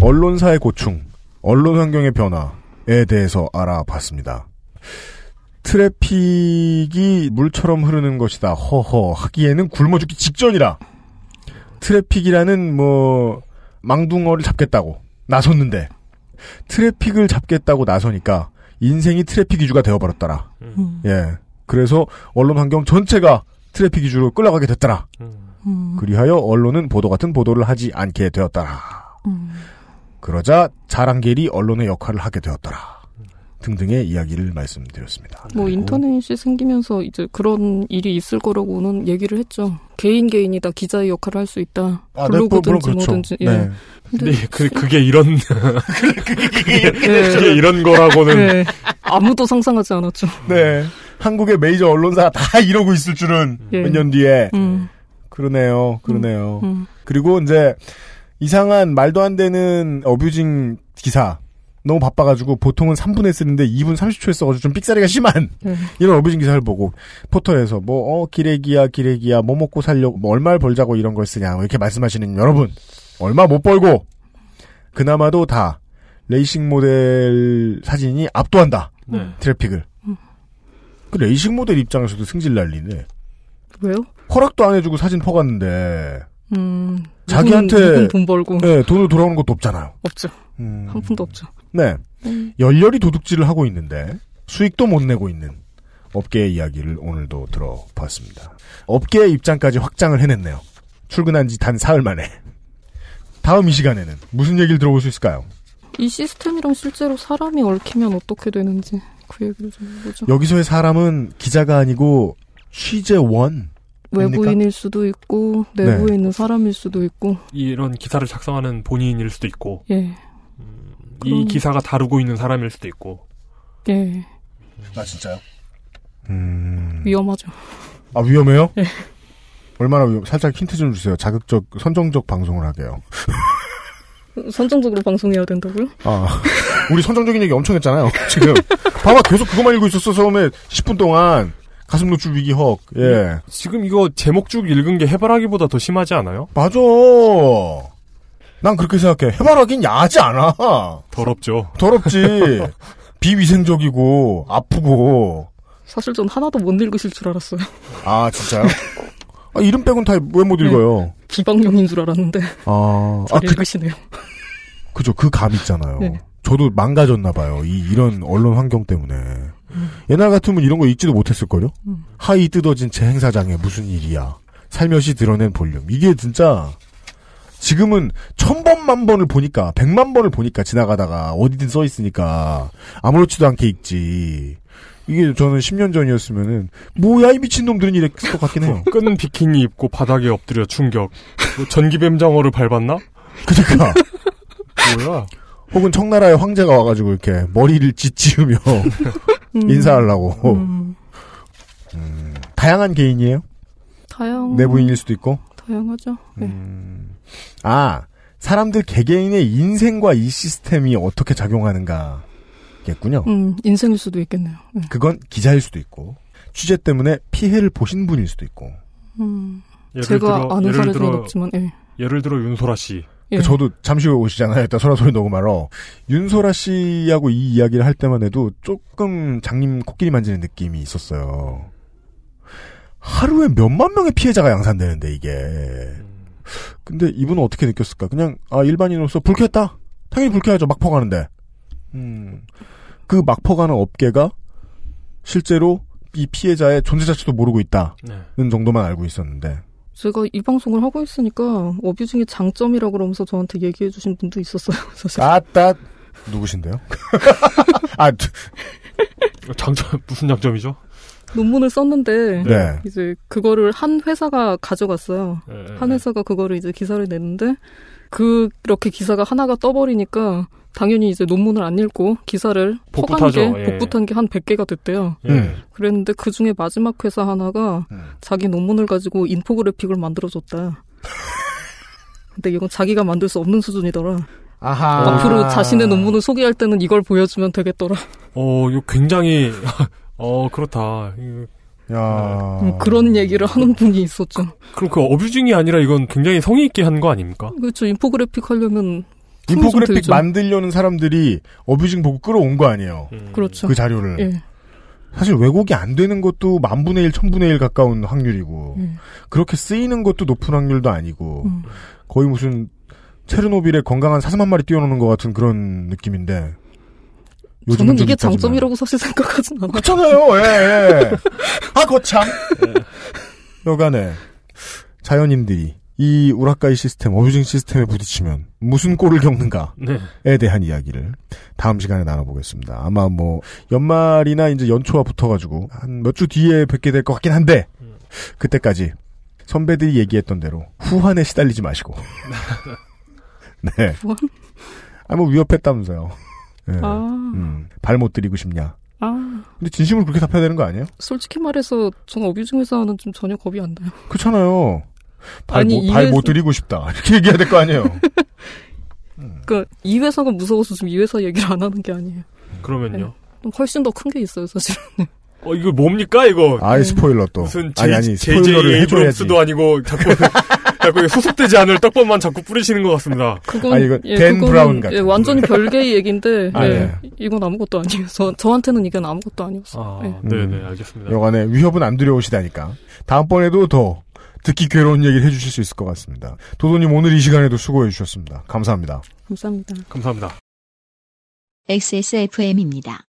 언론사의 고충, 언론 환경의 변화에 대해서 알아봤습니다. 트래픽이 물처럼 흐르는 것이다. 허허 하기에는 굶어 죽기 직전이라. 트래픽이라는 뭐 망둥어를 잡겠다고 나섰는데 트래픽을 잡겠다고 나서니까 인생이 트래픽 위주가 되어버렸더라. 음. 예. 그래서 언론 환경 전체가 트래픽 위주로 끌어가게 됐더라. 음. 그리하여 언론은 보도 같은 보도를 하지 않게 되었더라. 음. 그러자 자랑갤이 언론의 역할을 하게 되었더라. 등등의 이야기를 말씀드렸습니다. 뭐 인터넷이 생기면서 이제 그런 일이 있을 거라고는 얘기를 했죠. 개인 개인이 다 기자의 역할을 할 수 있다. 아, 네, 물론 블로그든지 그렇죠. 뭐든지. 예. 네. 근데 그, 그게 이런 예. 그게 이런 거라고는 예. 아무도 상상하지 않았죠. 네. 한국의 메이저 언론사가 다 이러고 있을 줄은 예. 몇년 뒤에. 음. 그러네요. 그러네요. 음. 그리고 이제 이상한 말도 안 되는 어뷰징 기사. 너무 바빠가지고 보통은 3분에 쓰는데 2분 30초에 써가지고 좀 삑사리가 심한 네. 이런 어뷰징 기사를 보고 포털에서 뭐 어 기레기야 기레기야 뭐 먹고 살려고 뭐 얼마를 벌자고 이런 걸 쓰냐 뭐 이렇게 말씀하시는 여러분 얼마 못 벌고 그나마도 다 레이싱 모델 사진이 압도한다. 네. 트래픽을. 음. 그 레이싱 모델 입장에서도 승질 난리네. 왜요? 허락도 안 해주고 사진 퍼갔는데 음. 자기한테 돈 벌고 네, 돈을 돌아오는 것도 없잖아요. 없죠. 음. 한 푼도 없죠. 네. 음. 열렬히 도둑질을 하고 있는데 수익도 못 내고 있는 업계의 이야기를 오늘도 들어봤습니다. 업계의 입장까지 확장을 해냈네요. 출근한 지 단 사흘 만에. 다음 이 시간에는 무슨 얘기를 들어볼 수 있을까요? 이 시스템이랑 실제로 사람이 얽히면 어떻게 되는지 그 얘기를 좀 해보죠. 여기서의 사람은 기자가 아니고 취재원. 외부인일 수도 있고 내부에 네. 있는 사람일 수도 있고 이런 기사를 작성하는 본인일 수도 있고 예. 이 그럼- 기사가 다루고 있는 사람일 수도 있고 예. 아 진짜요? 음. 위험하죠. 아 위험해요? 예. 얼마나 위험? 살짝 힌트 좀 주세요. 자극적, 선정적 방송을 하게요. 선정적으로 방송해야 된다고요? 아, 우리 선정적인 얘기 엄청 했잖아요. 지금 봐봐 계속 그거만 읽고 있었어 처음에 10분 동안 가슴 노출 위기 헉. 예. 지금 이거 제목 쭉 읽은 게 해바라기보다 더 심하지 않아요? 맞아. 난 그렇게 생각해. 해바라긴 야하지 않아. 더럽죠. 더럽지. 비위생적이고 아프고. 사실 전 하나도 못 읽으실 줄 알았어요. 아 진짜요? 아, 이름 빼곤 다 왜 못 읽어요? 기방용인 줄 알았는데 아, 잘아 그, 읽으시네요. 그 죠. 그 감 있잖아요. 네. 저도 망가졌나 봐요. 이 이런 언론 환경 때문에. 옛날 같으면 이런 거 읽지도 못했을걸요? 음. 하이 뜯어진 제 행사장에 무슨 일이야. 살며시 드러낸 볼륨. 이게 진짜 지금은 천 번만 번을 보니까 백만 번을 보니까 지나가다가 어디든 써 있으니까 아무렇지도 않게 읽지. 이게 저는 10년 전이었으면은 뭐야 이 미친 놈들은 이랬을 것 같긴 해요. 끈 비키니 입고 바닥에 엎드려 충격. 뭐 전기뱀장어를 밟았나? 그러니까 뭐야? 혹은 청나라의 황제가 와가지고 이렇게 머리를 짓지으며 음. 인사하려고 음. 음, 다양한 개인이에요. 다양 내부인일 수도 있고. 다양하죠. 네. 아 사람들 개개인의 인생과 이 시스템이 어떻게 작용하는가겠군요. 음, 인생일 수도 있겠네요. 네. 그건 기자일 수도 있고 취재 때문에 피해를 보신 분일 수도 있고. 음. 제가 들어- 아는 들어- 없지만 예. 예를 들어 윤소라 씨. 예. 저도 잠시 후에 오시잖아요. 일단 소라소리 녹음하러. 윤소라 씨하고 이 이야기를 할 때만 해도 조금 장님 코끼리 만지는 느낌이 있었어요. 하루에 몇만 명의 피해자가 양산되는데 이게. 근데 이분은 어떻게 느꼈을까? 그냥 아 일반인으로서 불쾌했다. 당연히 불쾌하죠. 막 퍼 가는데. 음. 그 막 퍼 가는 업계가 실제로 이 피해자의 존재 자체도 모르고 있다는 네. 정도만 알고 있었는데. 제가 이 방송을 하고 있으니까 어뷰징의 장점이라 그러면서 저한테 얘기해 주신 분도 있었어요. 사실. 아따 누구신데요? 아, 두- 장점 무슨 장점이죠? 논문을 썼는데 네. 이제 그거를 한 회사가 가져갔어요. 네, 한 회사가 그거를 이제 기사를 냈는데 그렇게 기사가 하나가 떠버리니까 당연히 이제 논문을 안 읽고 기사를 퍼간 복붙하죠. 게 예. 복붙한 게 한 100개가 됐대요. 예. 음. 그랬는데 그 중에 마지막 회사 하나가 자기 논문을 가지고 인포그래픽을 만들어줬다. 근데 이건 자기가 만들 수 없는 수준이더라. 아하. 앞으로 자신의 논문을 소개할 때는 이걸 보여주면 되겠더라. 어, 이거 굉장히 어 그렇다. 야. 음, 그런 얘기를 하는 분이 있었죠. 그럼 그 abusing이 아니라 이건 굉장히 성의 있게 한 거 아닙니까? 그렇죠. 인포그래픽 하려면 인포그래픽 들죠. 만들려는 사람들이 abusing 보고 끌어온 거 아니에요. 그렇죠. 그 자료를. 예. 사실 왜곡이 안 되는 것도 만분의 일, 천분의 일 가까운 확률이고 음. 그렇게 쓰이는 것도 높은 확률도 아니고 음. 거의 무슨 체르노빌에 건강한 사슴 한 마리 띄워놓는 것 같은 그런 느낌인데 요즘은 저는 좀 이게 있다지만. 장점이라고 사실 생각하진 않아요. 그렇잖아요. 예, 예. 아, 거참. 여간에 자연인들이 이 우라카이 시스템, 어뷰징 시스템에 부딪히면 무슨 꼴을 겪는가에 네. 대한 이야기를 다음 시간에 나눠보겠습니다. 아마 뭐 연말이나 이제 연초와 붙어가지고 한 몇 주 뒤에 뵙게 될 것 같긴 한데 그때까지 선배들이 얘기했던 대로 후한에 시달리지 마시고. 네. 아, 뭐 위협했다면서요. 네. 아. 음, 발못 들이고 싶냐. 아, 근데 진심으로 그렇게 답해야 되는 거 아니에요? 솔직히 말해서 저는 어뷰징 회사는 좀 전혀 겁이 안 나요. 그렇잖아요. 발, 아니, 못, 이발 회사- 못 들이고 싶다. 이렇게 얘기해야 될 거 아니에요? 그러니까 이 회사가 무서워서 지금 이 회사 얘기를 안 하는 게 아니에요. 그러면요. 좀 훨씬 더 큰 게 있어요, 사실. 어 이거 뭡니까 이거? 아이, 스포일러 또. 무슨 아니, 아니, J, 스포일러를 JJ 해줘야지. 에이브럼스도 아니고 자꾸 자꾸 소속되지 않을 떡밥만 자꾸 뿌리시는 것 같습니다. 그건 아, 이거 예, 댄 그거는, 브라운 같은 예, 완전히 별개의 얘기인데 아, 예, 예. 이건 아무것도 아니에요. 저, 저한테는 이건 아무것도 아니었어. 요 네, 네, 알겠습니다. 여간에 위협은 안 두려우시다니까. 다음번에도 더 듣기 괴로운 얘기를 해주실 수 있을 것 같습니다. 도도님 오늘 이 시간에도 수고해 주셨습니다. 감사합니다. 감사합니다. 감사합니다. XSFM입니다.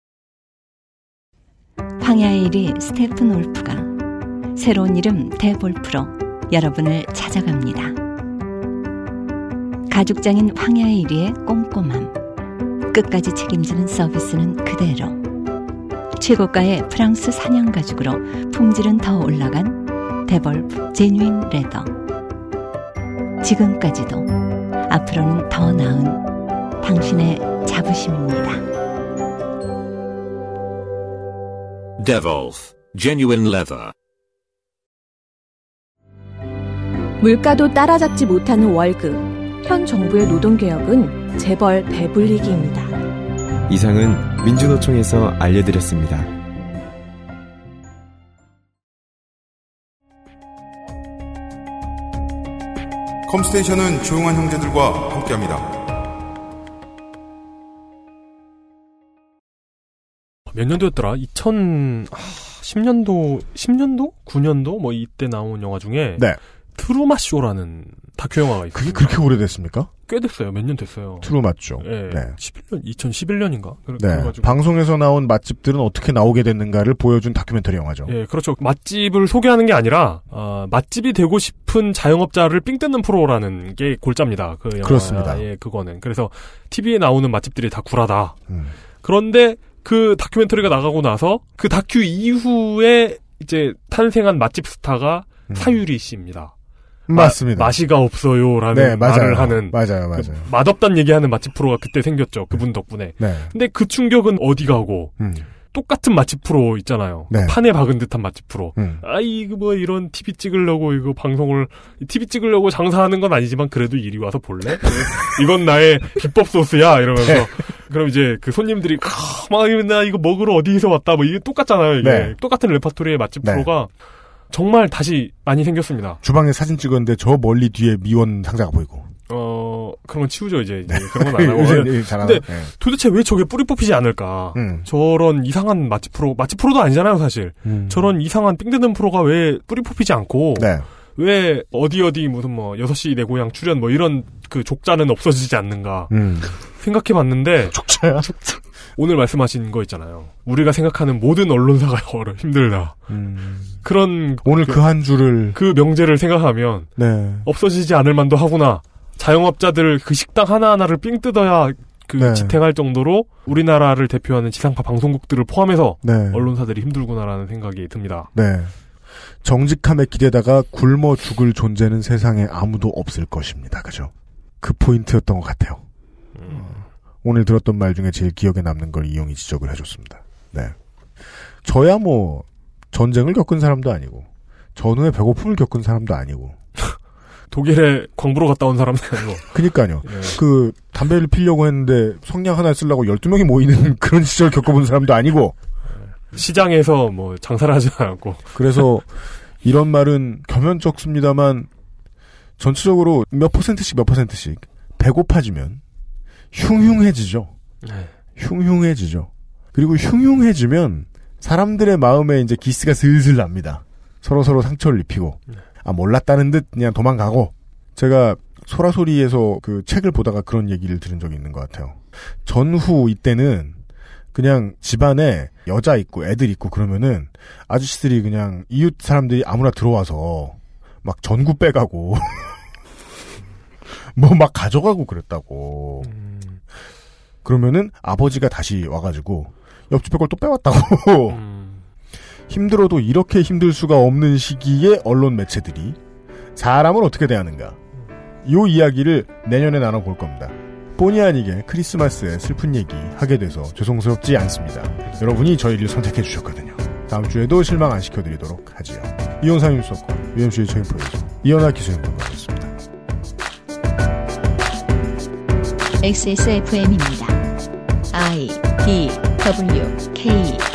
황야의 이리 스테픈울프가 새로운 이름 데볼프로 여러분을 찾아갑니다. 가죽장인 황야의 이리의 꼼꼼함. 끝까지 책임지는 서비스는 그대로. 최고가의 프랑스 사냥 가죽으로 품질은 더 올라간 데볼프 genuine leather. 지금까지도 앞으로는 더 나은 당신의 자부심입니다. Devolf Genuine Leather. 물가도 따라잡지 못하는 월급. 현 정부의 노동개혁은 재벌 배불리기입니다. 이상은 민주노총에서 알려드렸습니다. 컴스테이션은 조용한 형제들과 함께합니다. 몇 년도였더라? 2010년도, 10년도? 9년도? 뭐 이때 나온 영화 중에 네. 트루맛 쇼라는 다큐 영화가 있어요. 그게 그렇게 오래됐습니까? 꽤 됐어요. 몇 년 됐어요. 트루맛 쇼? 예. 네. 11년, 2011년인가? 네. 방송에서 나온 맛집들은 어떻게 나오게 됐는가를 보여준 다큐멘터리 영화죠. 예, 그렇죠. 맛집을 소개하는 게 아니라 어, 맛집이 되고 싶은 자영업자를 삥 뜯는 프로라는 게 골자입니다. 그. 그렇습니다. 예, 그거는. 그래서 TV에 나오는 맛집들이 다 구라다. 음. 그런데 그 다큐멘터리가 나가고 나서 그 다큐 이후에 이제 탄생한 맛집 스타가 사유리 씨입니다. 음. 맞습니다. 마, 맛이가 없어요라는 네. 말을 하는 맞아요, 그 맞아요. 맛없단 얘기하는 맛집 프로가 그때 생겼죠. 그분 덕분에. 네. 근데 그 충격은 어디 가고 음. 똑같은 맛집 프로 있잖아요. 네. 판에 박은 듯한 맛집 프로. 음. 아 이거 뭐 이런 TV 찍으려고 이거 방송을 TV 찍으려고 장사하는 건 아니지만 그래도 이리 와서 볼래? 이건 나의 비법 소스야 이러면서 네. 그럼 이제 그 손님들이 막 나 이거 먹으러 어디서 왔다 뭐 이게 똑같잖아요. 이게 네. 똑같은 레파토리의 맛집 네. 프로가 정말 다시 많이 생겼습니다. 주방에 사진 찍었는데 저 멀리 뒤에 미원 상자가 보이고. 어 그런 건 치우죠 이제, 이제 그런 건 안 하고. 일 잘하나? 근데 네. 도대체 왜 저게 뿌리 뽑히지 않을까? 음. 저런 이상한 맛집 프로 맛집 프로도 아니잖아요 사실. 음. 저런 이상한 삥드는 프로가 왜 뿌리 뽑히지 않고 네. 왜 어디 어디 무슨 뭐 6시 내 고향 출연 뭐 이런 그 족자는 없어지지 않는가 음. 생각해 봤는데 족자야? 오늘 말씀하신 거 있잖아요. 우리가 생각하는 모든 언론사가 힘들다. 음. 그런 오늘 그한 줄을 그 명제를 생각하면 네. 없어지지 않을 만도 하구나. 자영업자들 그 식당 하나하나를 삥 뜯어야 그 네. 지탱할 정도로 우리나라를 대표하는 지상파 방송국들을 포함해서 네. 언론사들이 힘들구나라는 생각이 듭니다. 네. 정직함에 기대다가 굶어 죽을 존재는 세상에 아무도 없을 것입니다. 그죠? 그 포인트였던 것 같아요. 어, 오늘 들었던 말 중에 제일 기억에 남는 걸 이용이 지적을 해줬습니다. 네. 저야 뭐, 전쟁을 겪은 사람도 아니고, 전후에 배고픔을 겪은 사람도 아니고, 독일에 광부로 갔다 온 사람도 아니고. 그니까요. 예. 그, 담배를 피려고 했는데, 성냥 하나 쓰려고 12명이 모이는 그런 시절 겪어본 사람도 아니고, 시장에서 뭐 장사를 하지 않았고. 그래서 이런 말은 겸연쩍습니다만 전체적으로 몇 퍼센트씩 몇 퍼센트씩 배고파지면 흉흉해지죠. 네. 흉흉해지죠. 그리고 흉흉해지면 사람들의 마음에 이제 기스가 슬슬 납니다. 서로 서로 상처를 입히고 아 몰랐다는 듯 그냥 도망가고 제가 소라소리에서 그 책을 보다가 그런 얘기를 들은 적이 있는 것 같아요. 전후 이때는 그냥 집안에 여자 있고 애들 있고 그러면은 아저씨들이 그냥 이웃 사람들이 아무나 들어와서 막 전구 빼가고 뭐 막 가져가고 그랬다고. 그러면은 아버지가 다시 와가지고 옆집에 걸 또 빼왔다고. 힘들어도 이렇게 힘들 수가 없는 시기에 언론 매체들이 사람을 어떻게 대하는가. 요 이야기를 내년에 나눠볼 겁니다. 본의 아니게 크리스마스에 슬픈 얘기 하게 돼서 죄송스럽지 않습니다. 여러분이 저희를 선택해 주셨거든요. 다음 주에도 실망 안 시켜드리도록 하지요. 이혼삼 임수석 UMC의 책임 프로듀서 이현아 기수님과였습니다. XSFM입니다. I D W K